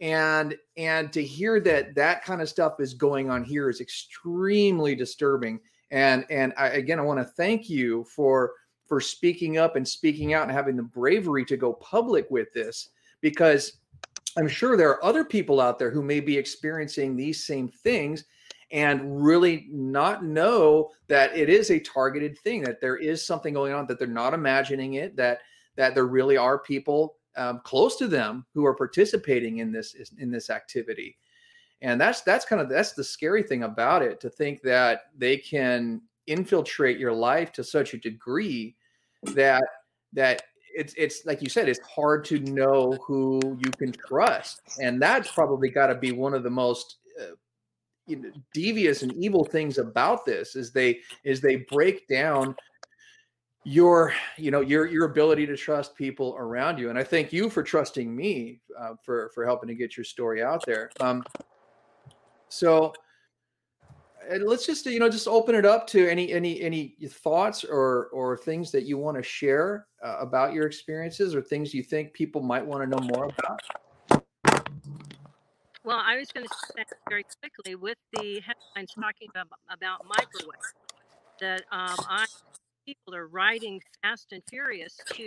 And and to hear that that kind of stuff is going on here is extremely disturbing. And and I, again I want to thank you for for speaking up and speaking out and having the bravery to go public with this because I'm sure there are other people out there who may be experiencing these same things and really not know that it is a targeted thing that there is something going on that they're not imagining it that that there really are people um, close to them who are participating in this in this activity. And that's that's kind of that's the scary thing about it to think that they can infiltrate your life to such a degree that that it's it's like you said it's hard to know who you can trust. And that's probably got to be one of the most uh, you know, devious and evil things about this is they is they break down your you know your your ability to trust people around you. And i thank you for trusting me uh, for for helping to get your story out there. Um so let's just you know just open it up to any any any thoughts or or things that you want to share uh, about your experiences or things you think people might want to know more about well i was going to say very quickly with the headlines talking about, about microwave that um, i people are writing fast and furious to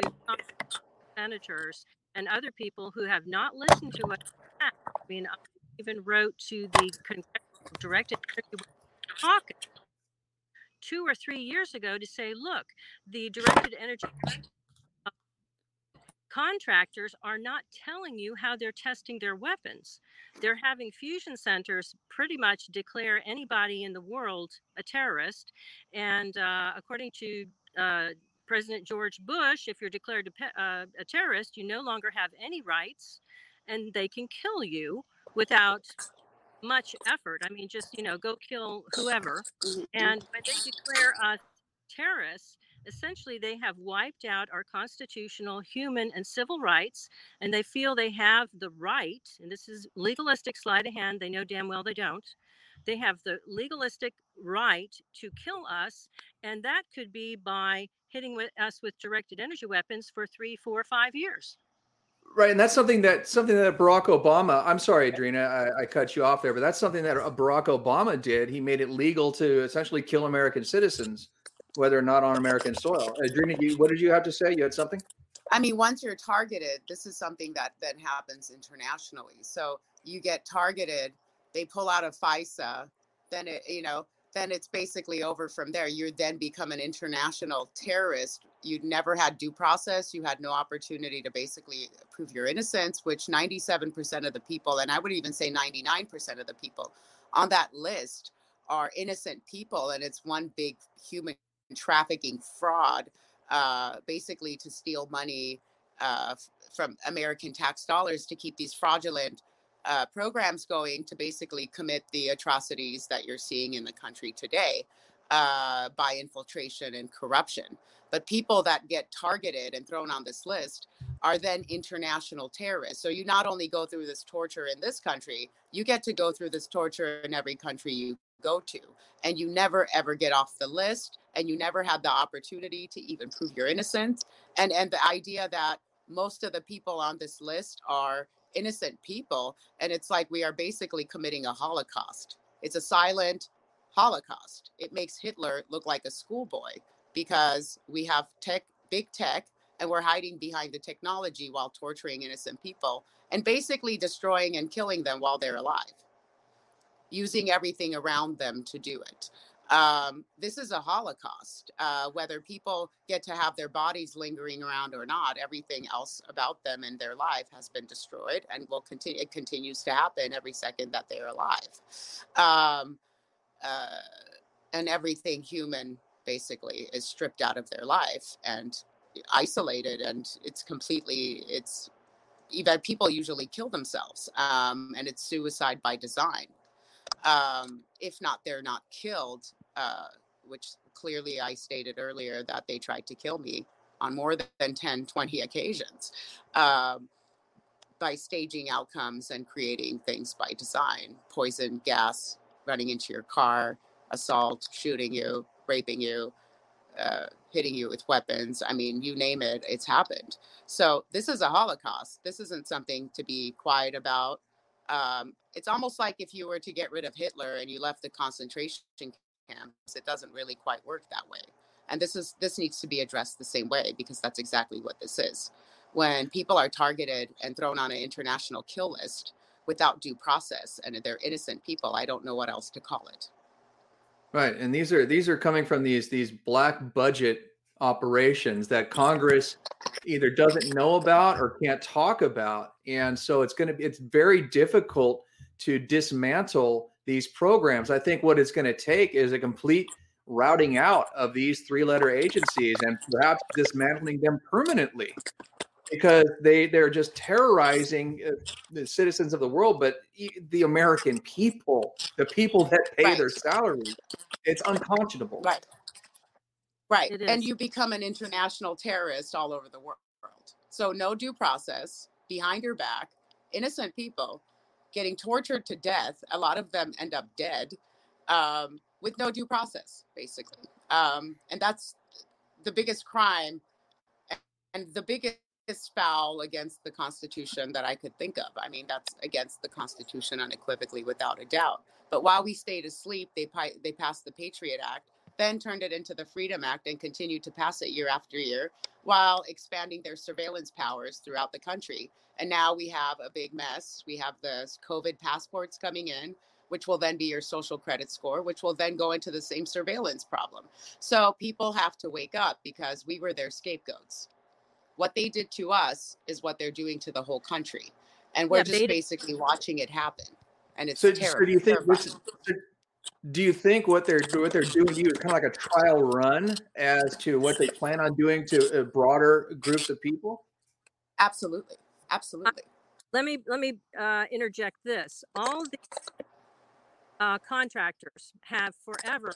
senators and other people who have not listened to what i mean i even wrote to the congressional director pocket two or three years ago to say, look, the directed energy contractors are not telling you how they're testing their weapons. They're having fusion centers pretty much declare anybody in the world a terrorist. And uh, according to uh, President George Bush, if you're declared a, uh, a terrorist, you no longer have any rights and they can kill you without much effort. I mean, just, you know, go kill whoever. Mm-hmm. And when they declare us terrorists, essentially they have wiped out our constitutional human and civil rights and they feel they have the right and this is legalistic sleight of hand they know damn well they don't they have the legalistic right to kill us and that could be by hitting with us with directed energy weapons for three four five years Right, and that's something that something that Barack Obama. I'm sorry, Adrina, I, I, cut you off there, but that's something that Barack Obama did. He made it legal to essentially kill American citizens, whether or not on American soil. Adrina, you, what did you have to say? You had something. I mean, once you're targeted, this is something that then happens internationally. So you get targeted, they pull out a FISA, then it, you know, then it's basically over from there. You then become an international terrorist. You never had due process. You had no opportunity to basically prove your innocence, which 97% of the people, and I would even say 99% of the people on that list are innocent people. And it's one big human trafficking fraud, uh, basically to steal money uh, from American tax dollars to keep these fraudulent uh, programs going to basically commit the atrocities that you're seeing in the country today uh, by infiltration and corruption. But people that get targeted and thrown on this list are then international terrorists. So you not only go through this torture in this country, you get to go through this torture in every country you go to. And you never ever get off the list and you never have the opportunity to even prove your innocence. And and the idea that most of the people on this list are innocent people. And it's like we are basically committing a Holocaust. It's a silent Holocaust. It makes Hitler look like a schoolboy because we have tech, big tech, and we're hiding behind the technology while torturing innocent people and basically destroying and killing them while they're alive, using everything around them to do it. Um, this is a holocaust uh, whether people get to have their bodies lingering around or not everything else about them and their life has been destroyed and will continue it continues to happen every second that they're alive. Um, uh, and everything human basically is stripped out of their life and isolated and it's completely it's even people usually kill themselves um, and it's suicide by design um, if not they're not killed, uh, which clearly I stated earlier that they tried to kill me on more than 10, 20 occasions um, by staging outcomes and creating things by design poison, gas, running into your car, assault, shooting you, raping you. Uh, hitting you with weapons. I mean, you name it, it's happened. So, this is a Holocaust. This isn't something to be quiet about um, it's almost like if you were to get rid of Hitler and you left the concentration camps, it doesn't really quite work that way. And this is this needs to be addressed the same way because that's exactly what this is. when people are targeted and thrown on an international kill list without due process and they're innocent people i don't know what else to call it right and these are these are coming from these these black budget operations that congress either doesn't know about or can't talk about. And so it's going to be it's very difficult to dismantle these programs. I think what it's going to take is a complete routing out of these three letter agencies and perhaps dismantling them permanently because they they're just terrorizing uh, the citizens of the world but the american people the people that pay right. their salaries it's unconscionable. Right right and you become an international terrorist all over the world so no due process behind your back innocent people getting tortured to death a lot of them end up dead um, with no due process basically um, and that's the biggest crime and the biggest foul against the Constitution that I could think of. I mean, that's against the Constitution unequivocally, without a doubt. But while we stayed asleep, they they passed the Patriot Act, then turned it into the Freedom Act, and continued to pass it year after year, while expanding their surveillance powers throughout the country. And now we have a big mess. We have the COVID passports coming in, which will then be your social credit score, which will then go into the same surveillance problem. So people have to wake up because we were their scapegoats what they did to us is what they're doing to the whole country and we're yeah, just basically watching it happen and it's so, terrible, so do you think this, do you think what they're what they're doing to you is kind of like a trial run as to what they plan on doing to uh, broader groups of people? Absolutely absolutely. Uh, let me let me uh, interject this. All the uh, contractors have forever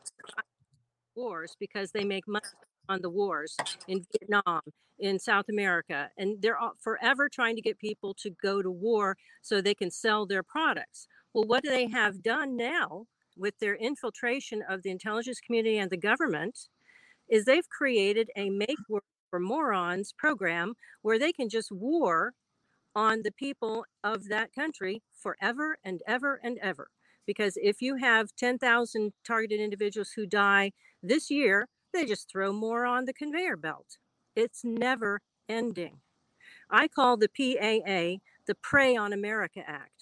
wars because they make money on the wars in Vietnam, in South America, and they're forever trying to get people to go to war so they can sell their products. Well, what do they have done now with their infiltration of the intelligence community and the government is they've created a make work for morons program where they can just war on the people of that country forever and ever and ever. Because if you have 10,000 targeted individuals who die this year, they just throw more on the conveyor belt. It's never ending. I call the PAA the Prey on America Act.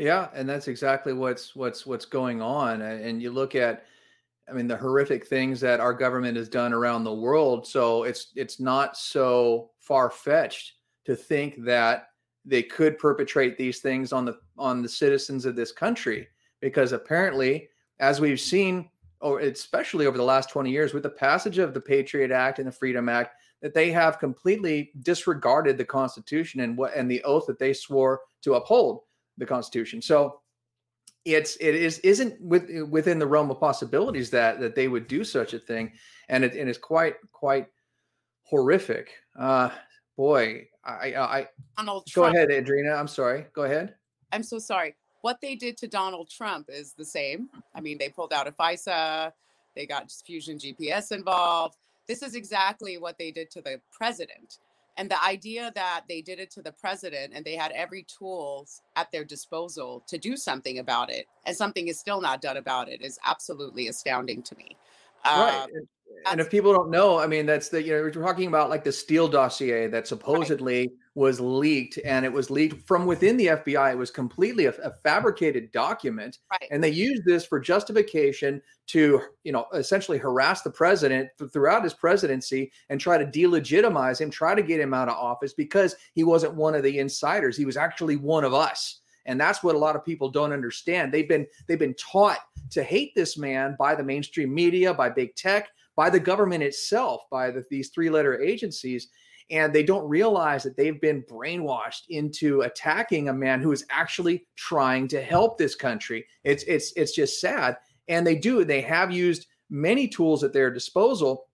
Yeah, and that's exactly what's what's what's going on. And you look at, I mean, the horrific things that our government has done around the world. So it's it's not so far fetched to think that they could perpetrate these things on the on the citizens of this country, because apparently, as we've seen or especially over the last 20 years with the passage of the Patriot Act and the Freedom Act, that they have completely disregarded the Constitution and what and the oath that they swore to uphold the Constitution. So it's it is isn't with, within the realm of possibilities that that they would do such a thing, and it and it's quite quite horrific. Uh, boy, I I Donald go Trump. ahead, Adrina. I'm sorry. Go ahead. I'm so sorry what they did to Donald Trump is the same. I mean, they pulled out a FISA, they got Fusion GPS involved. This is exactly what they did to the president. And the idea that they did it to the president and they had every tools at their disposal to do something about it, and something is still not done about it, is absolutely astounding to me. Right. Um, and if people don't know, I mean, that's the you know we're talking about like the Steele dossier that supposedly right. Was leaked, and it was leaked from within the FBI. It was completely a, a fabricated document, right. and they used this for justification to you know essentially harass the president throughout his presidency and try to delegitimize him, try to get him out of office because he wasn't one of the insiders. He was actually one of us and that's what a lot of people don't understand they've been they've been taught to hate this man by the mainstream media by big tech by the government itself, by the, these three letter agencies. And they don't realize that they've been brainwashed into attacking a man who is actually trying to help this country. It's it's it's just sad. And they do, they have used many tools at their disposal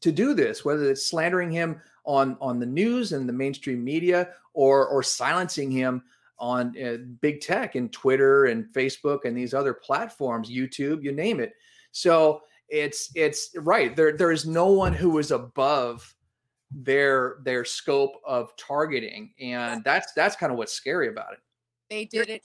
to do this, whether it's slandering him on on the news and the mainstream media or or silencing him on uh, big tech and Twitter and Facebook and these other platforms, YouTube, you name it. So it's it's right there there is no one who is above their their scope of targeting and that's that's kind of what's scary about it they did it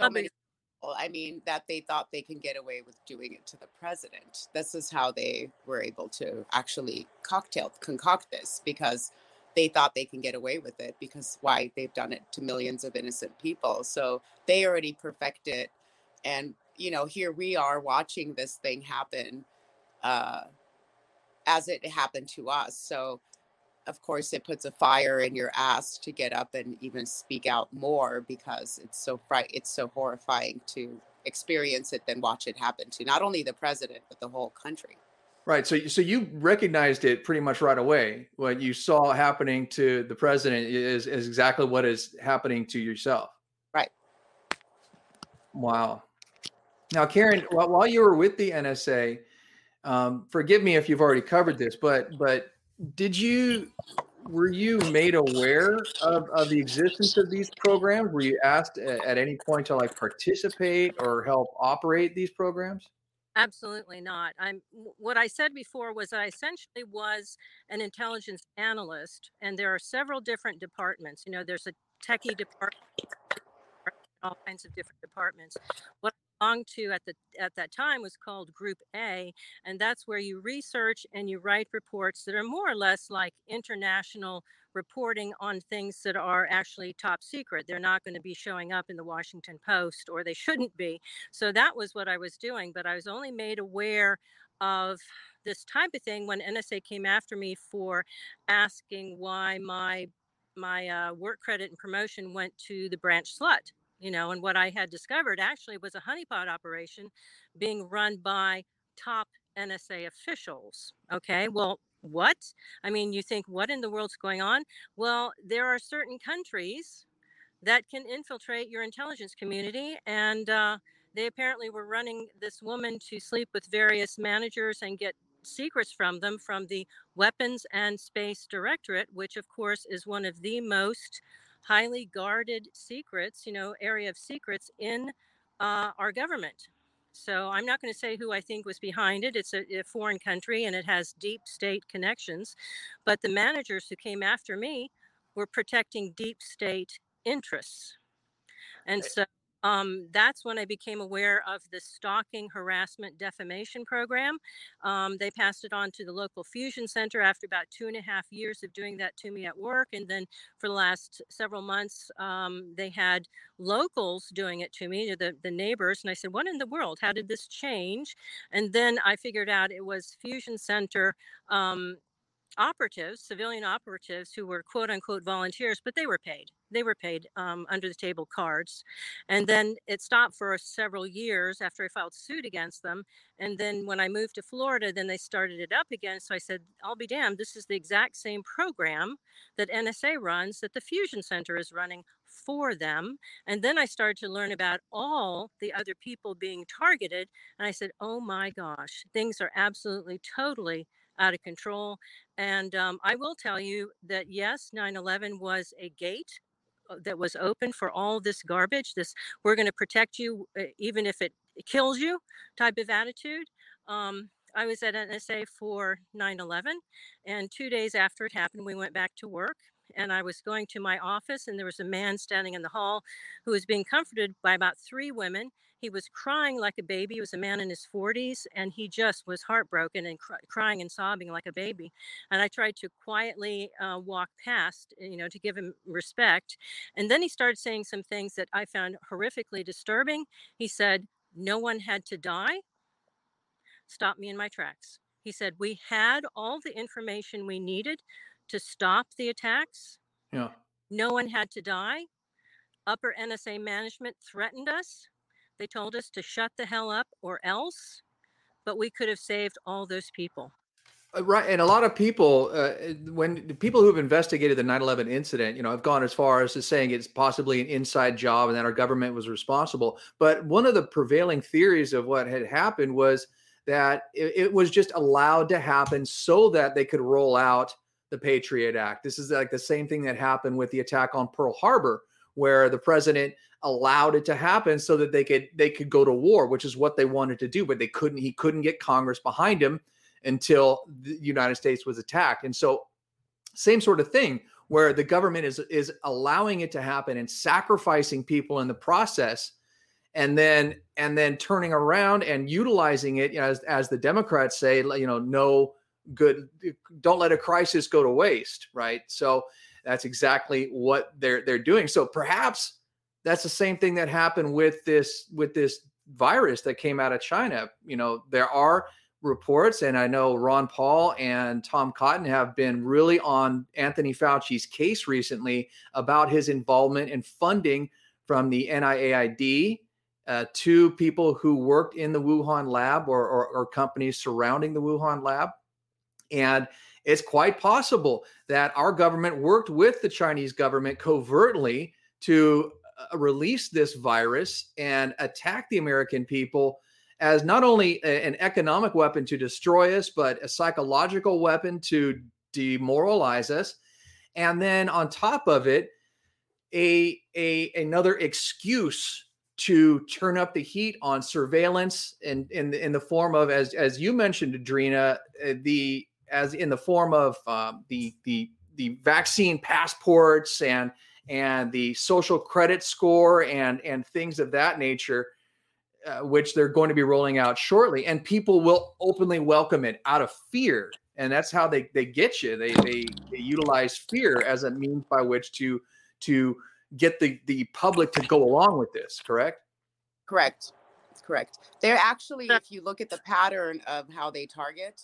so many people i mean that they thought they can get away with doing it to the president this is how they were able to actually cocktail concoct this because they thought they can get away with it because why they've done it to millions of innocent people. So they already perfected. And, you know, here we are watching this thing happen uh, as it happened to us. So, of course, it puts a fire in your ass to get up and even speak out more because it's so fright, it's so horrifying to experience it than watch it happen to not only the president but the whole country. Right. So, so you recognized it pretty much right away. What you saw happening to the president is, is exactly what is happening to yourself. Right. Wow. Now, Karen, while you were with the NSA, um, forgive me if you've already covered this, but but did you were you made aware of, of the existence of these programs? Were you asked at, at any point to like participate or help operate these programs? Absolutely not. I'm what I said before was I essentially was an intelligence analyst, and there are several different departments. You know, there's a techie department, all kinds of different departments. What I belonged to at the at that time was called Group A, and that's where you research and you write reports that are more or less like international reporting on things that are actually top secret. They're not going to be showing up in the Washington Post or they shouldn't be. So that was what I was doing, but I was only made aware of this type of thing when NSA came after me for asking why my my uh, work credit and promotion went to the branch slut you know and what i had discovered actually was a honeypot operation being run by top nsa officials okay well what? I mean, you think, what in the world's going on? Well, there are certain countries that can infiltrate your intelligence community. And uh, they apparently were running this woman to sleep with various managers and get secrets from them from the Weapons and Space Directorate, which, of course, is one of the most highly guarded secrets, you know, area of secrets in uh, our government. So I'm not going to say who I think was behind it. It's a, a, foreign country and it has deep state connections. But the managers who came after me were protecting deep state interests. And so um, that's when I became aware of the stalking, harassment, defamation program. Um, they passed it on to the local fusion center after about two and a half years of doing that to me at work. And then for the last several months, um, they had locals doing it to me, the, the neighbors. And I said, What in the world? How did this change? And then I figured out it was fusion center um, operatives, civilian operatives who were quote unquote volunteers, but they were paid. They were paid um, under the table cards. And then it stopped for several years after I filed suit against them. And then when I moved to Florida, then they started it up again. So I said, I'll be damned, this is the exact same program that NSA runs that the Fusion Center is running for them. And then I started to learn about all the other people being targeted. And I said, oh my gosh, things are absolutely totally out of control. And um, I will tell you that yes, 9 11 was a gate uh, that was open for all this garbage, this we're going to protect you uh, even if it kills you type of attitude. Um, I was at NSA for 9 11, and two days after it happened, we went back to work and I was going to my office, and there was a man standing in the hall who was being comforted by about three women. He was crying like a baby. He was a man in his 40s, and he just was heartbroken and cry, crying and sobbing like a baby. And I tried to quietly uh, walk past, you know, to give him respect. And then he started saying some things that I found horrifically disturbing. He said, No one had to die. Stop me in my tracks. He said, We had all the information we needed to stop the attacks. Yeah. No one had to die. Upper NSA management threatened us. They told us to shut the hell up or else, but we could have saved all those people. Uh, right, and a lot of people, uh, when people who have investigated the 9/11 incident, you know, have gone as far as to saying it's possibly an inside job and that our government was responsible. But one of the prevailing theories of what had happened was that it, it was just allowed to happen so that they could roll out the Patriot Act. This is like the same thing that happened with the attack on Pearl Harbor, where the president allowed it to happen so that they could they could go to war, which is what they wanted to do, but they couldn't. He couldn't get Congress behind him until the United States was attacked. And so, same sort of thing where the government is is allowing it to happen and sacrificing people in the process and then and then turning around and utilizing it you know, as, as the democrats say you know no good don't let a crisis go to waste right so that's exactly what they're they're doing. So perhaps that's the same thing that happened with this with this virus that came out of china. You know there are reports and i know ron paul and tom cotton have been really on anthony fauci's case recently about his involvement in funding from the niaid uh, to people who worked in the wuhan lab or, or, or companies surrounding the wuhan lab. And it's quite possible that our government worked with the Chinese government covertly to uh, release this virus and attack the American people as not only a, an economic weapon to destroy us, but a psychological weapon to demoralize us. And then on top of it, a, a another excuse to turn up the heat on surveillance in in, in the form of as as you mentioned, Adrina, uh, the as in the form of um, the the the vaccine passports and and the social credit score and and things of that nature uh, which they're going to be rolling out shortly. And people will openly welcome it out of fear. And that's how they they get you. They they, they utilize fear as a means by which to to get the the public to go along with this correct? Correct. Correct. They're actually if you look at the pattern of how they target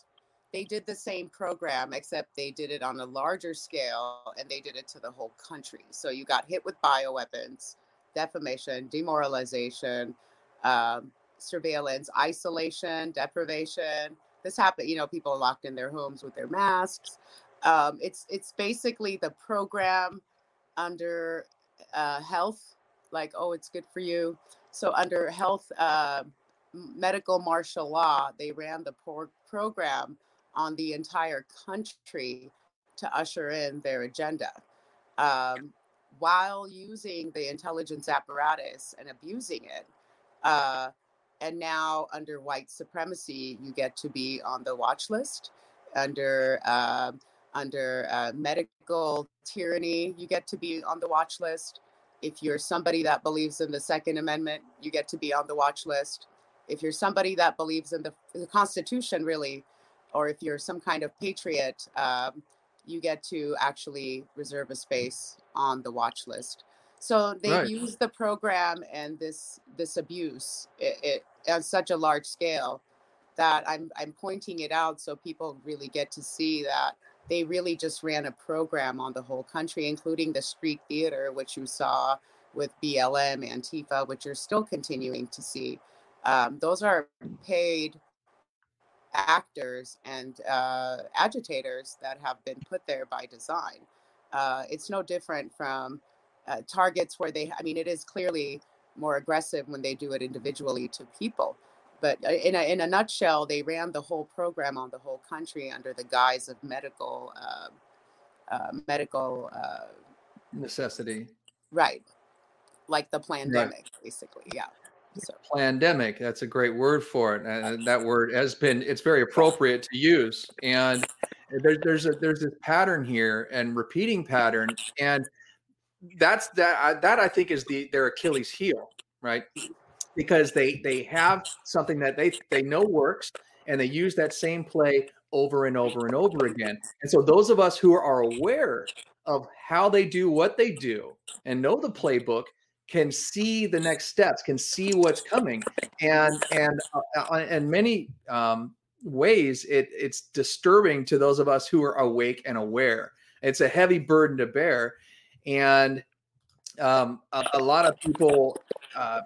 they did the same program, except they did it on a larger scale and they did it to the whole country. So you got hit with bioweapons, defamation, demoralization, um, surveillance, isolation, deprivation. This happened, you know, people locked in their homes with their masks. Um, it's it's basically the program under uh, health, like oh, it's good for you. So under health, uh, medical martial law, they ran the pro- program on the entire country to usher in their agenda um, while using the intelligence apparatus and abusing it. Uh, and now, under white supremacy, you get to be on the watch list. Under uh, under uh, medical tyranny, you get to be on the watch list. If you're somebody that believes in the Second Amendment, you get to be on the watch list. If you're somebody that believes in the, the Constitution, really, or if you're some kind of patriot, um, you get to actually reserve a space on the watch list. So they right. use the program and this this abuse it, it, on such a large scale that I'm I'm pointing it out so people really get to see that they really just ran a program on the whole country, including the street theater, which you saw with BLM, Antifa, which you're still continuing to see. Um, those are paid actors and uh, agitators that have been put there by design. Uh, it's no different from uh, targets where they, I mean, it is clearly more aggressive when they do it individually to people. But uh, in a, in a nutshell, they ran the whole program on the whole country under the guise of medical um, uh, medical uh, necessity. Right, like the pandemic, right. basically. Yeah. So. Pandemic. That's a great word for it. And that word has been, it's very appropriate to use. And there, there's a, there's this pattern here and repeating pattern. And that's that, that I think is the, their Achilles heel, right? Because they, they have something that they, they know works and they use that same play over and over and over again. And so those of us who are aware of how they do what they do and know the playbook can see the next steps, can see what's coming, and and uh, in uh, many um, ways, it it's disturbing to those of us who are awake and aware. It's a heavy burden to bear, and um, a, a, lot of people uh,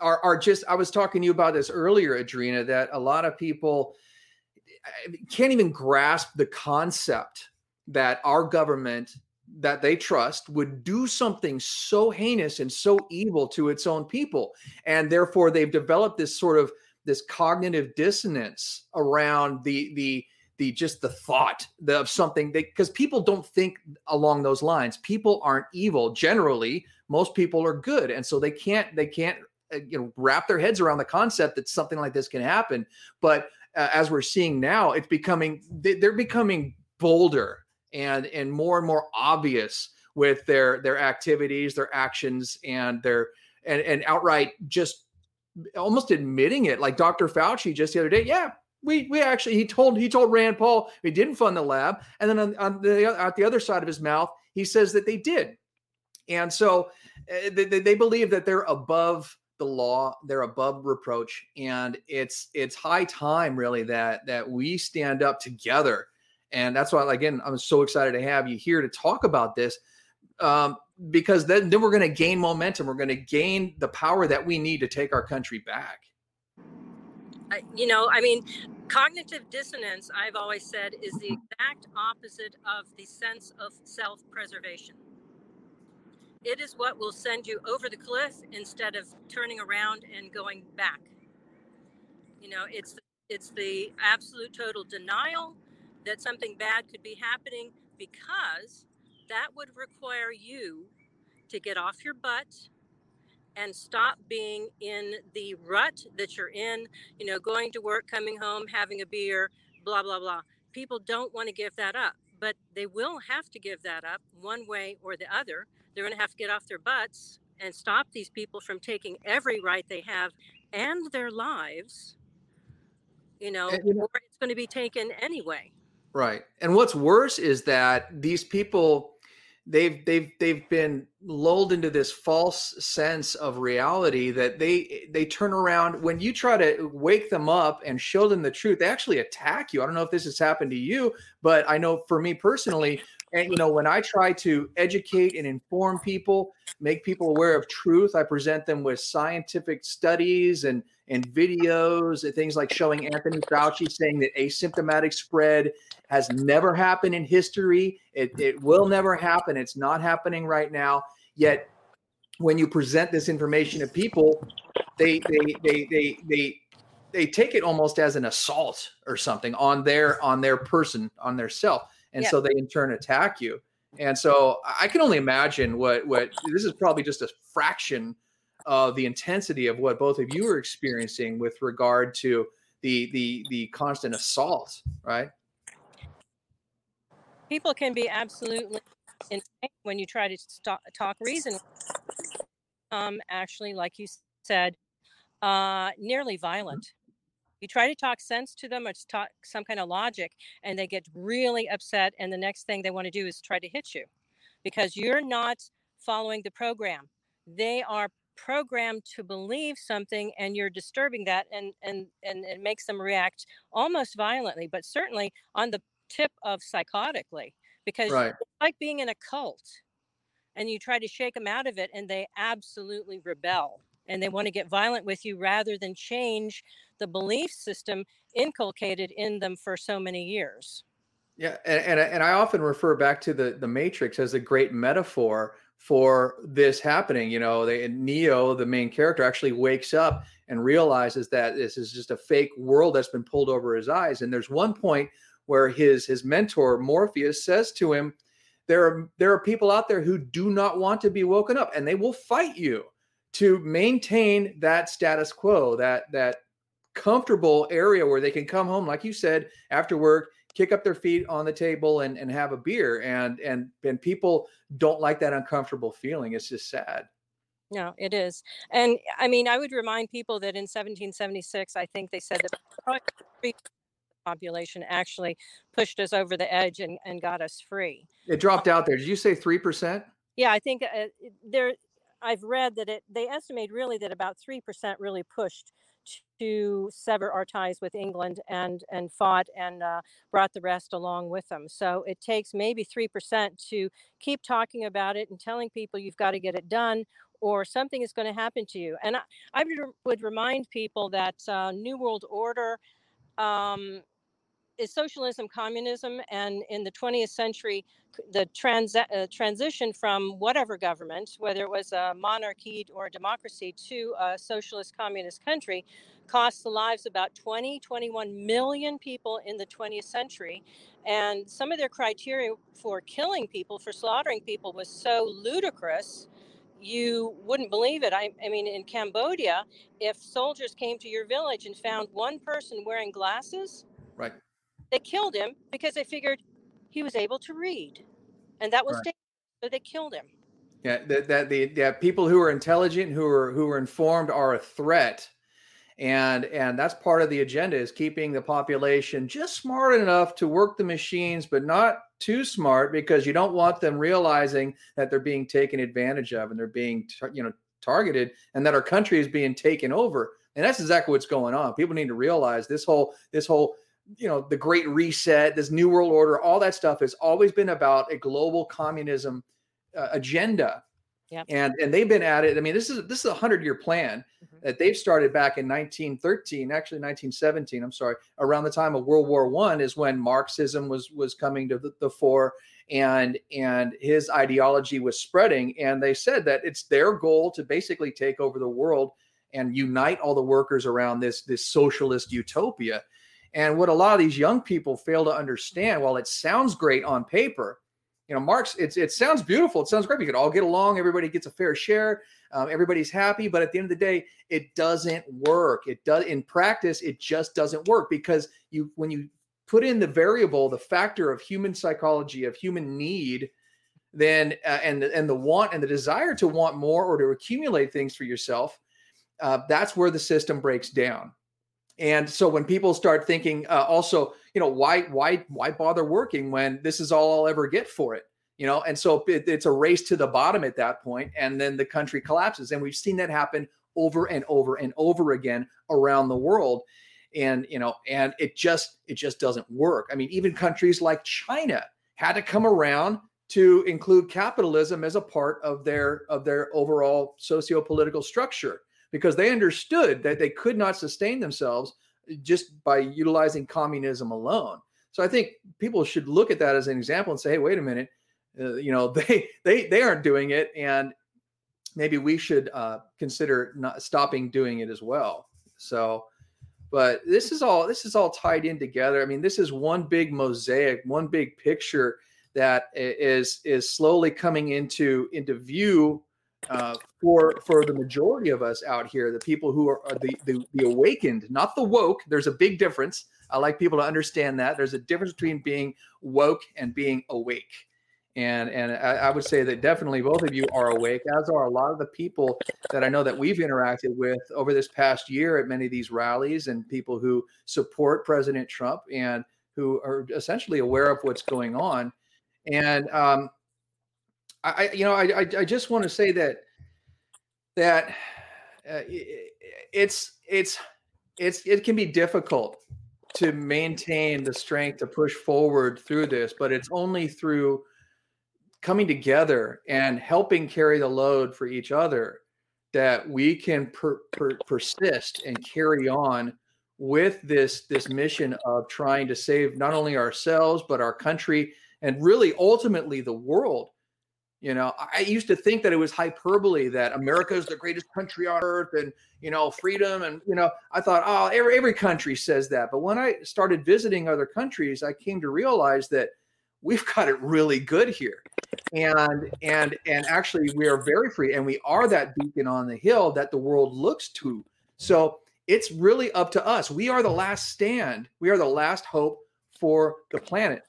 are are just. I was talking to you about this earlier, Adrina, that a lot of people uh, can't even grasp the concept that our government that they trust would do something so heinous and so evil to its own people. And therefore they've developed this sort of this cognitive dissonance around the the the just the thought of something because people don't think along those lines. People aren't evil. Generally most people are good. And so they can't they can't uh, you know wrap their heads around the concept that something like this can happen. But uh, as we're seeing now it's becoming they're becoming bolder and and more and more obvious with their their activities, their actions, and their and and outright just almost admitting it. Like Dr. Fauci just the other day, yeah, we we actually he told he told Rand Paul he didn't fund the lab, and then on, on the at the other side of his mouth he says that they did, and so uh, they, they believe that they're above the law they're above reproach and it's it's high time really that that we stand up together and that's why again i'm so excited to have you here to talk about this um, because then, then we're going to gain momentum. We're going to gain the power that we need to take our country back. You know i mean cognitive dissonance i've always said is the exact opposite of the sense of self-preservation. It is what will send you over the cliff instead of turning around and going back. You know, it's it's the absolute total denial that something bad could be happening because that would require you to get off your butt and stop being in the rut that you're in, you know, going to work, coming home, having a beer, blah, blah, blah. People don't want to give that up, but they will have to give that up one way or the other they're going to have to get off their butts and stop these people from taking every right they have and their lives, you know, and, you know or it's going to be taken anyway. Right. And what's worse is that these people they've they've they've been lulled into this false sense of reality that they they turn around when you try to wake them up and show them the truth they actually attack you i don't know if this has happened to you but i know for me personally and you know when i try to educate and inform people make people aware of truth i present them with scientific studies and and videos and things like showing anthony fauci saying that asymptomatic spread has never happened in history it, mm-hmm. it will never happen it's not happening right now yet when you present this information to people they they they they they they take it almost as an assault or something on their on their person on their self and yeah. so they in turn attack you. And so I can only imagine what what this is probably just a fraction of the intensity of what both of you are experiencing with regard to the the the constant assault, right? People can be absolutely insane when you try to stop, talk reason. Um, actually, like you said, uh, nearly violent. You try to talk sense to them or talk some kind of logic, and they get really upset. And the next thing they want to do is try to hit you because you're not following the program. They are programmed to believe something and you're disturbing that and and and it makes them react almost violently but certainly on the tip of psychotically because right. it's like being in a cult and you try to shake them out of it and they absolutely rebel and they want to get violent with you rather than change the belief system inculcated in them for so many years. Yeah, and, and, and I often refer back to the the Matrix as a great metaphor for this happening. You know, they, Neo, the main character, actually wakes up and realizes that this is just a fake world that's been pulled over his eyes. And there's one point where his his mentor Morpheus says to him, "There are there are people out there who do not want to be woken up, and they will fight you to maintain that status quo, that that comfortable area where they can come home, like you said, after work, kick up their feet on the table and, and have a beer. And and and people don't like that uncomfortable feeling. It's just sad. No, it is. And I mean, I would remind people that in 1776, I think they said that population actually pushed us over the edge and, and got us free. It dropped out there. Did you say 3%? Yeah, I think uh, there, I've read that it, they estimate really that about 3% really pushed to sever our ties with England and and fought and uh, brought the rest along with them. So it takes maybe three percent to keep talking about it and telling people you've got to get it done, or something is going to happen to you. And I, I would remind people that uh, New World Order. Um, is socialism communism and in the 20th century the trans- uh, transition from whatever government whether it was a monarchy or a democracy to a socialist communist country cost the lives of about 20 21 million people in the 20th century and some of their criteria for killing people for slaughtering people was so ludicrous you wouldn't believe it. I, I, mean, in Cambodia, if soldiers came to your village and found one person wearing glasses, right, they killed him because they figured he was able to read, and that was right. so they killed him. Yeah, that, that the yeah people who are intelligent, who are who are informed, are a threat, and and that's part of the agenda is keeping the population just smart enough to work the machines but not too smart because you don't want them realizing that they're being taken advantage of and they're being you know targeted and that our country is being taken over and that's exactly what's going on people need to realize this whole this whole you know the great reset this new world order all that stuff has always been about a global communism uh, agenda Yep. And and they've been at it. I mean, this is this is a hundred year plan Mhm. that they've started back in 1913, actually 1917. I'm sorry, around the time of World War One is when Marxism was was coming to the, the fore, and and his ideology was spreading. And they said that it's their goal to basically take over the world and unite all the workers around this this socialist utopia. And what a lot of these young people fail to understand, while it sounds great on paper, you know, Marx, it's it sounds beautiful. It sounds great. We could all get along. Everybody gets a fair share. Um, everybody's happy. But at the end of the day, it doesn't work. It does in practice. It just doesn't work because you when you put in the variable, the factor of human psychology, of human need, then uh, and and the want and the desire to want more or to accumulate things for yourself, uh, that's where the system breaks down. And so when people start thinking, uh, also, you know, why why why bother working when this is all I'll ever get for it? You know, and so it, it's a race to the bottom at that point, and then the country collapses. And we've seen that happen over and over and over again around the world. And you know, and it just it just doesn't work. I mean, even countries like China had to come around to include capitalism as a part of their of their overall socio-political structure because they understood that they could not sustain themselves just by utilizing communism alone. So I think people should look at that as an example and say, "Hey, wait a minute, uh, you know, (laughs) they they they aren't doing it, and maybe we should uh, consider not stopping doing it as well." So, but this is all this is all tied in together. I mean, this is one big mosaic, one big picture that is is slowly coming into into view uh, for for the majority of us out here, the people who are, are the, the the awakened, not the woke. There's a big difference. I like people to understand that. There's a difference between being woke and being awake. And and I, I would say that definitely both of you are awake, as are a lot of the people that I know that we've interacted with over this past year at many of these rallies, and people who support President Trump and who are essentially aware of what's going on. And um, I, you know, I, I, just want to say that that uh, it's it's it's it can be difficult to maintain the strength to push forward through this, but it's only through coming together and helping carry the load for each other that we can per, per, persist and carry on with this this mission of trying to save not only ourselves but our country and really ultimately the world you know i used to think that it was hyperbole that america is the greatest country on earth and you know freedom and you know i thought oh every, every country says that. But when i started visiting other countries i came to realize that we've (laughs) got it really good here. And and and actually we are very free and we are that beacon on the hill that the world looks to. So it's really up to us. We are the last stand. We are the last hope for the planet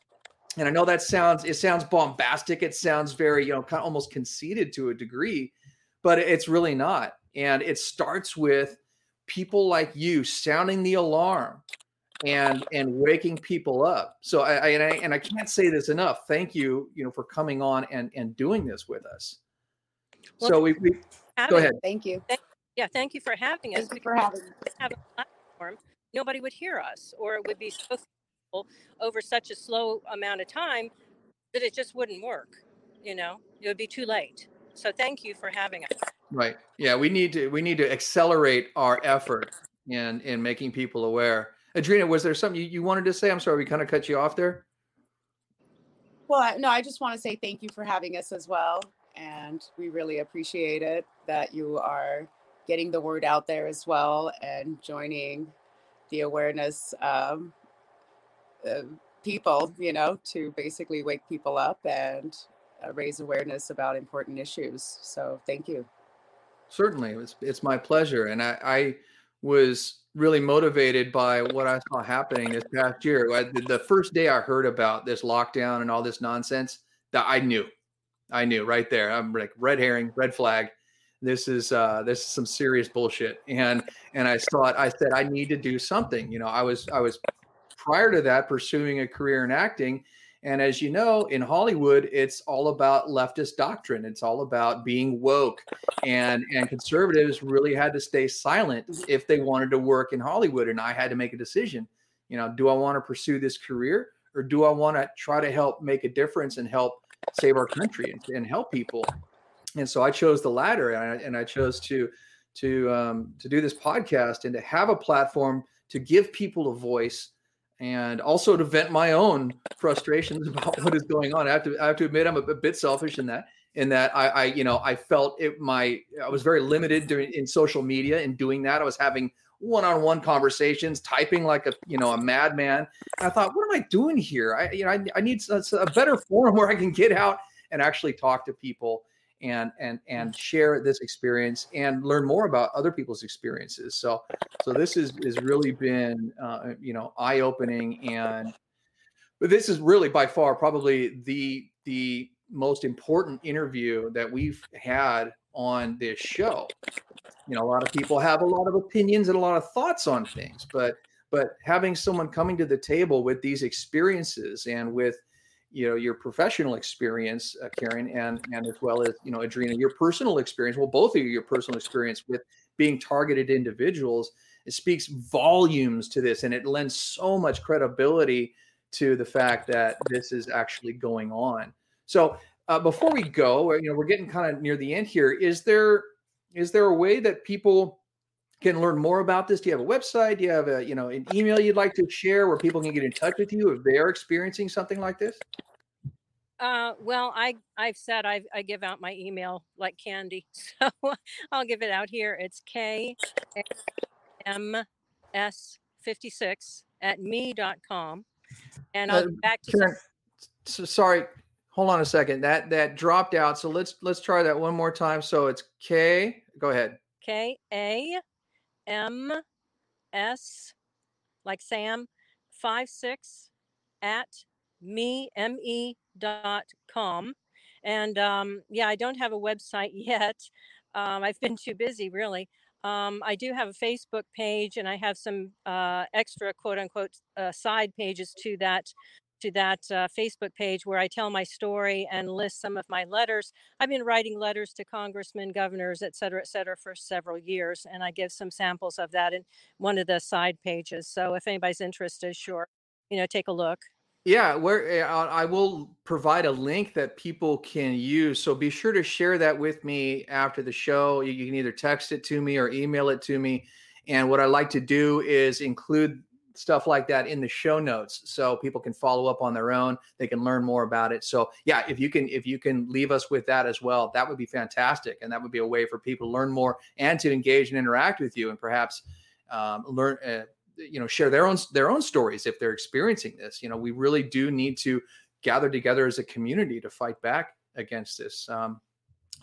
and i know that sounds it sounds bombastic it sounds very you know kind of almost conceited to a degree but it's really not and it starts with people like you sounding the alarm and and waking people up so I, I, and I and I can't say this enough thank you you know for coming on and and doing this with us Well, so we, we go ahead Thank you. Yeah, thank you for having us. Thank you for having us. have a platform, nobody would hear us, or it would be so simple over such a slow amount of time that it just wouldn't work. You know, it would be too late. So thank you for having us. right yeah we need to we need to accelerate our effort in in making people aware adrina was there something you, you wanted to say i'm sorry we kind of cut you off there Well, no, I just want to say thank you for having us as well. And we really appreciate it that you are getting the word out there as well and joining the awareness um, uh, people, you know, to basically wake people up and uh, raise awareness about important issues. So thank you. Certainly, it's it's my pleasure, and I, I was really motivated by what I saw happening this past year. I, the- first day I heard about this lockdown and all this nonsense, that I knew, I knew right there. I'm like red herring, red flag. this is uh, this is some serious bullshit. And and I thought I said I need to do something. You know, I was I was prior to that pursuing a career in acting. And as you know, in Hollywood, it's all about leftist doctrine. It's all about being woke. And and conservatives really had to stay silent if they wanted to work in Hollywood. And I had to make a decision. You know, do I want to pursue this career or do I want to try to help make a difference and help save our country and, and help people? And so I chose the latter, and I, and I chose to to um, to do this podcast and to have a platform to give people a voice and also to vent my own frustrations (laughs) about what is going on. I have to I have to admit I'm a, a bit selfish in that in that I, I you know I felt it my I was very limited during in social media in doing that. I was having one-on-one conversations, typing like a you know a madman. And I thought, what am I doing here? I you know I, I need a, a better forum (laughs) where I can get out and actually talk to people and and and share this experience and learn more about other people's experiences. So so this is has really been uh, you know eye opening and but this is really by far probably the the most important interview that we've had on this show. You know, a lot of people have a lot of opinions and a lot of thoughts on things, but but having someone coming to the table with these experiences and with you know your professional experience, uh, Karen, and and as well as you know Adrina, your personal experience. Well, both of you, your personal experience with being targeted individuals, it speaks volumes to this, and it lends so much credibility to the fact that this is actually going on. So uh, before we go, you know, we're getting kind of near the end here. Is there is there a way that people can learn more about this? Do you have a website? Do you have a you know an email you'd like to share where people can get in touch with you if they're experiencing something like this? Uh, well, I I've said I I give out my email like candy, (laughs) so I'll give it out here. It's k m s fifty six at me.com. and I'll uh, back to. Karen, so sorry, hold on a second. That that dropped out. So let's let's try that one more time. So it's K. Go ahead. K A M S like Sam five six at me m e dot com and um, yeah i don't have a website (laughs) yet um, i've been too busy really um, i do have a facebook page and i have some uh, extra quote unquote uh, side pages to that to that uh, Facebook page where I tell my story and list some of my letters. I've been writing letters to congressmen, governors, et cetera, et cetera, for several years, and I give some samples of that in one of the side pages. So if anybody's interested, sure, you know, take a look. Yeah, where eh, I will provide a link that people can use. So be sure to share that with me after the show. You can either text it to me or email it to me. And what I like to do is include stuff like that in the show notes so people can follow up on their own they can learn more about it so yeah if you can if you can leave us with that as well that would be fantastic and that would be a way for people to learn more and to engage and interact with you and perhaps um, learn uh, you know share their own their own stories if they're experiencing this you know we really do need to gather together as a community to fight back against this um,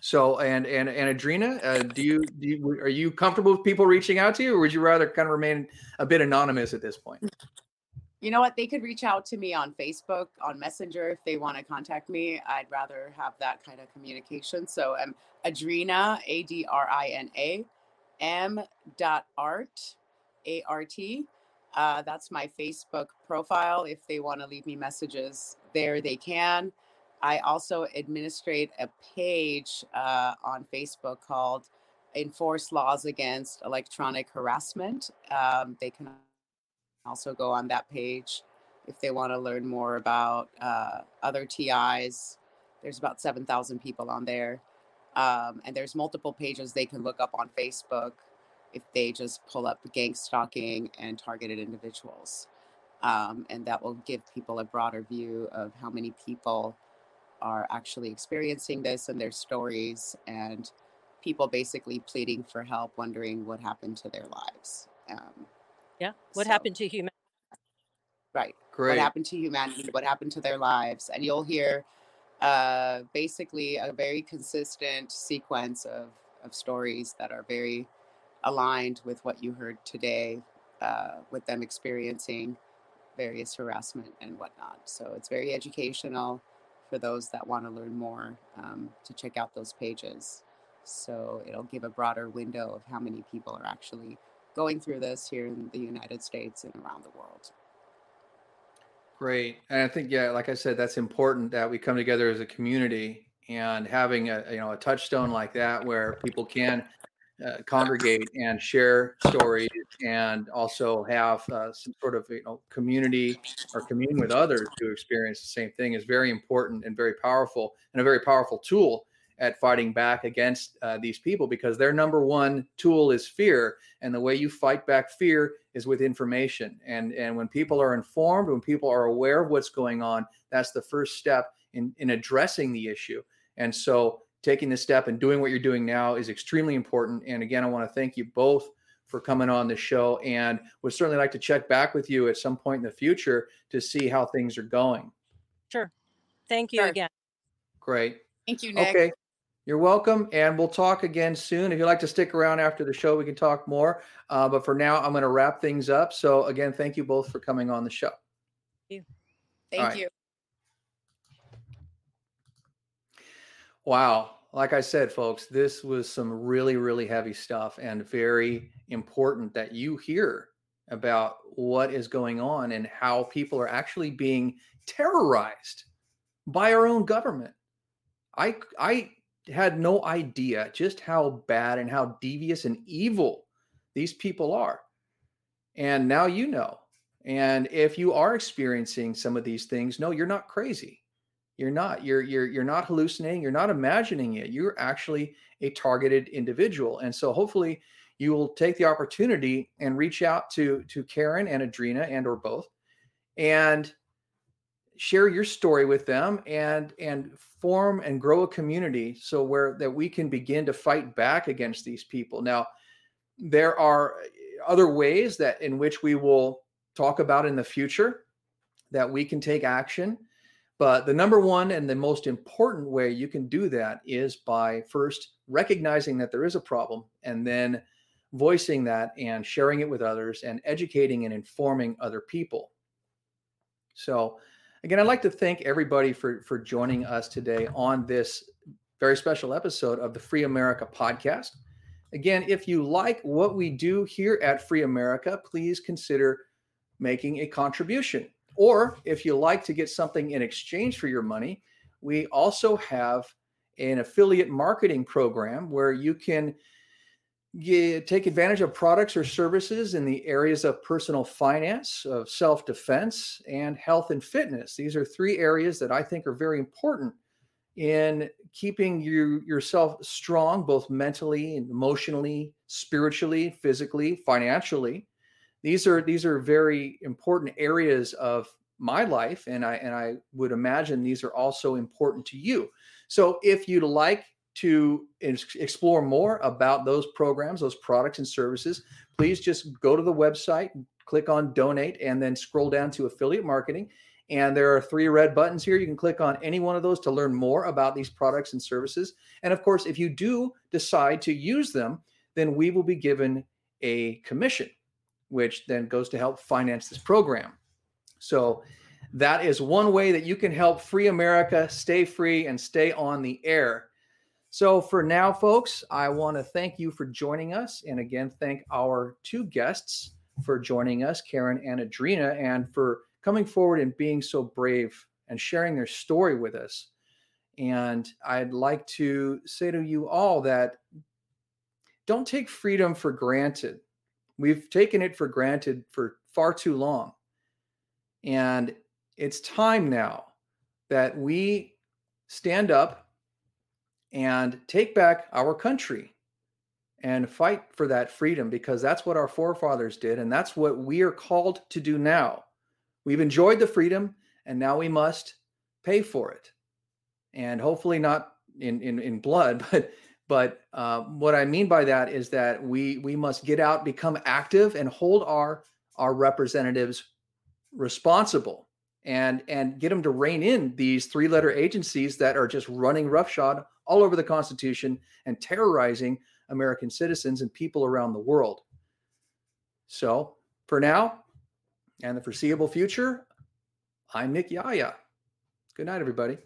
so and and and Adrina, uh, do you do you, are you comfortable with people reaching out to you, or would you rather kind of remain a bit anonymous at this point? You know what? They could reach out to me on Facebook, on Messenger if they want to contact me. I'd rather have that kind of communication. So I'm um, Adrina, A D R I N A, M dot art, A R T. Uh, that's my Facebook profile. If they want to leave me messages there, they can. I also administrate a page uh, on Facebook called Enforce Laws Against Electronic Harassment. Um, they can also go on that page if they want to learn more about uh, other TIs. There's about 7,000 people on there. Um, and there's multiple pages they can look up on Facebook if they just pull up gang stalking and targeted individuals. Um, and that will give people a broader view of how many people are actually experiencing this and their stories and people basically pleading for help wondering what happened to their lives um, yeah what so, happened to humanity right Great. what happened to humanity what happened to their lives and you'll hear uh, basically a very consistent sequence of, of stories that are very aligned with what you heard today uh, with them experiencing various harassment and whatnot so it's very educational for those that want to learn more um, to check out those pages. So it'll give a broader window of how many people are actually going through this here in the United States and around the world. Great. And I think, yeah, like I said, that's important that we come together as a community and having a, you know, a touchstone like that where people can uh, congregate and share stories and also have uh, some sort of you know community or commune with others who experience the same thing is very important and very powerful and a very powerful tool at fighting back against uh, these people because their number one tool is fear and the way you fight back fear is with information. And and when people are informed when people are aware of what's going on that's the first step in in addressing the issue. And so taking this step and doing what you're doing now is extremely important. And again, I want to thank you both for coming on the show and would certainly like to check back with you at some point in the future to see how things are going. Sure. Thank you sure. again. Great. Thank you, Nick. Okay. You're welcome. And we'll talk again soon. If you'd like to stick around after the show, we can talk more. Uh, but for now, I'm going to wrap things up. So, again, thank you both for coming on the show. Thank you. Thank right. you. Wow. Like I said, folks, this was some really, really heavy stuff and very important that you hear about what is going on and how people are actually being terrorized by our own government. I I had no idea just how bad and how devious and evil these people are. And now you know. And if you are experiencing some of these things, no, you're not crazy. You're not. You're you're you're not hallucinating. You're not imagining it. You're actually a targeted individual. And so hopefully you will take the opportunity and reach out to to Karen and Adrina and or both and share your story with them and and form and grow a community so where that we can begin to fight back against these people. Now there are other ways that in which we will talk about in the future that we can take action but the number one and the most important way you can do that is by first recognizing that there is a problem and then voicing that and sharing it with others and educating and informing other people. So, again, I'd like to thank everybody for, for joining us today on this very special episode of the Free America podcast. Again, if you like what we do here at Free America, please consider making a contribution. Or if you like to get something in exchange for your money, we also have an affiliate marketing program where you can get, take advantage of products or services in the areas of personal finance, of self defense, and health and fitness. These are three areas that I think are very important in keeping you yourself strong both mentally and emotionally spiritually physically financially these are these are very important areas of my life and i and i would imagine these are also important to you. So if you'd like to explore more about those programs those products and services please just go to the website click on donate and then scroll down to affiliate marketing. And there are three red buttons here. You can click on any one of those to learn more about these products and services. And of course if you do decide to use them then we will be given a commission which then goes to help finance this program. So that is one way that you can help free America stay free and stay on the air. So for now, folks, I want to thank you for joining us. And again, thank our two guests for joining us, Karen and Adrina, and for coming forward and being so brave and sharing their story with us. And I'd like to say to you all that don't take freedom for granted. We've taken it for granted for far too long. And it's time now that we stand up and take back our country and fight for that freedom because that's what our forefathers did. And that's what we are called to do now. We've enjoyed the freedom and now we must pay for it. And hopefully not in, in, in blood, (laughs) but but uh, what I mean by that is that we we must get out, become active, and hold our our representatives responsible, and and get them to rein in these three letter agencies that are just running roughshod all over the Constitution and terrorizing American citizens and people around the world. So for now, and the foreseeable future, I'm Nick Yaya. Good night, everybody.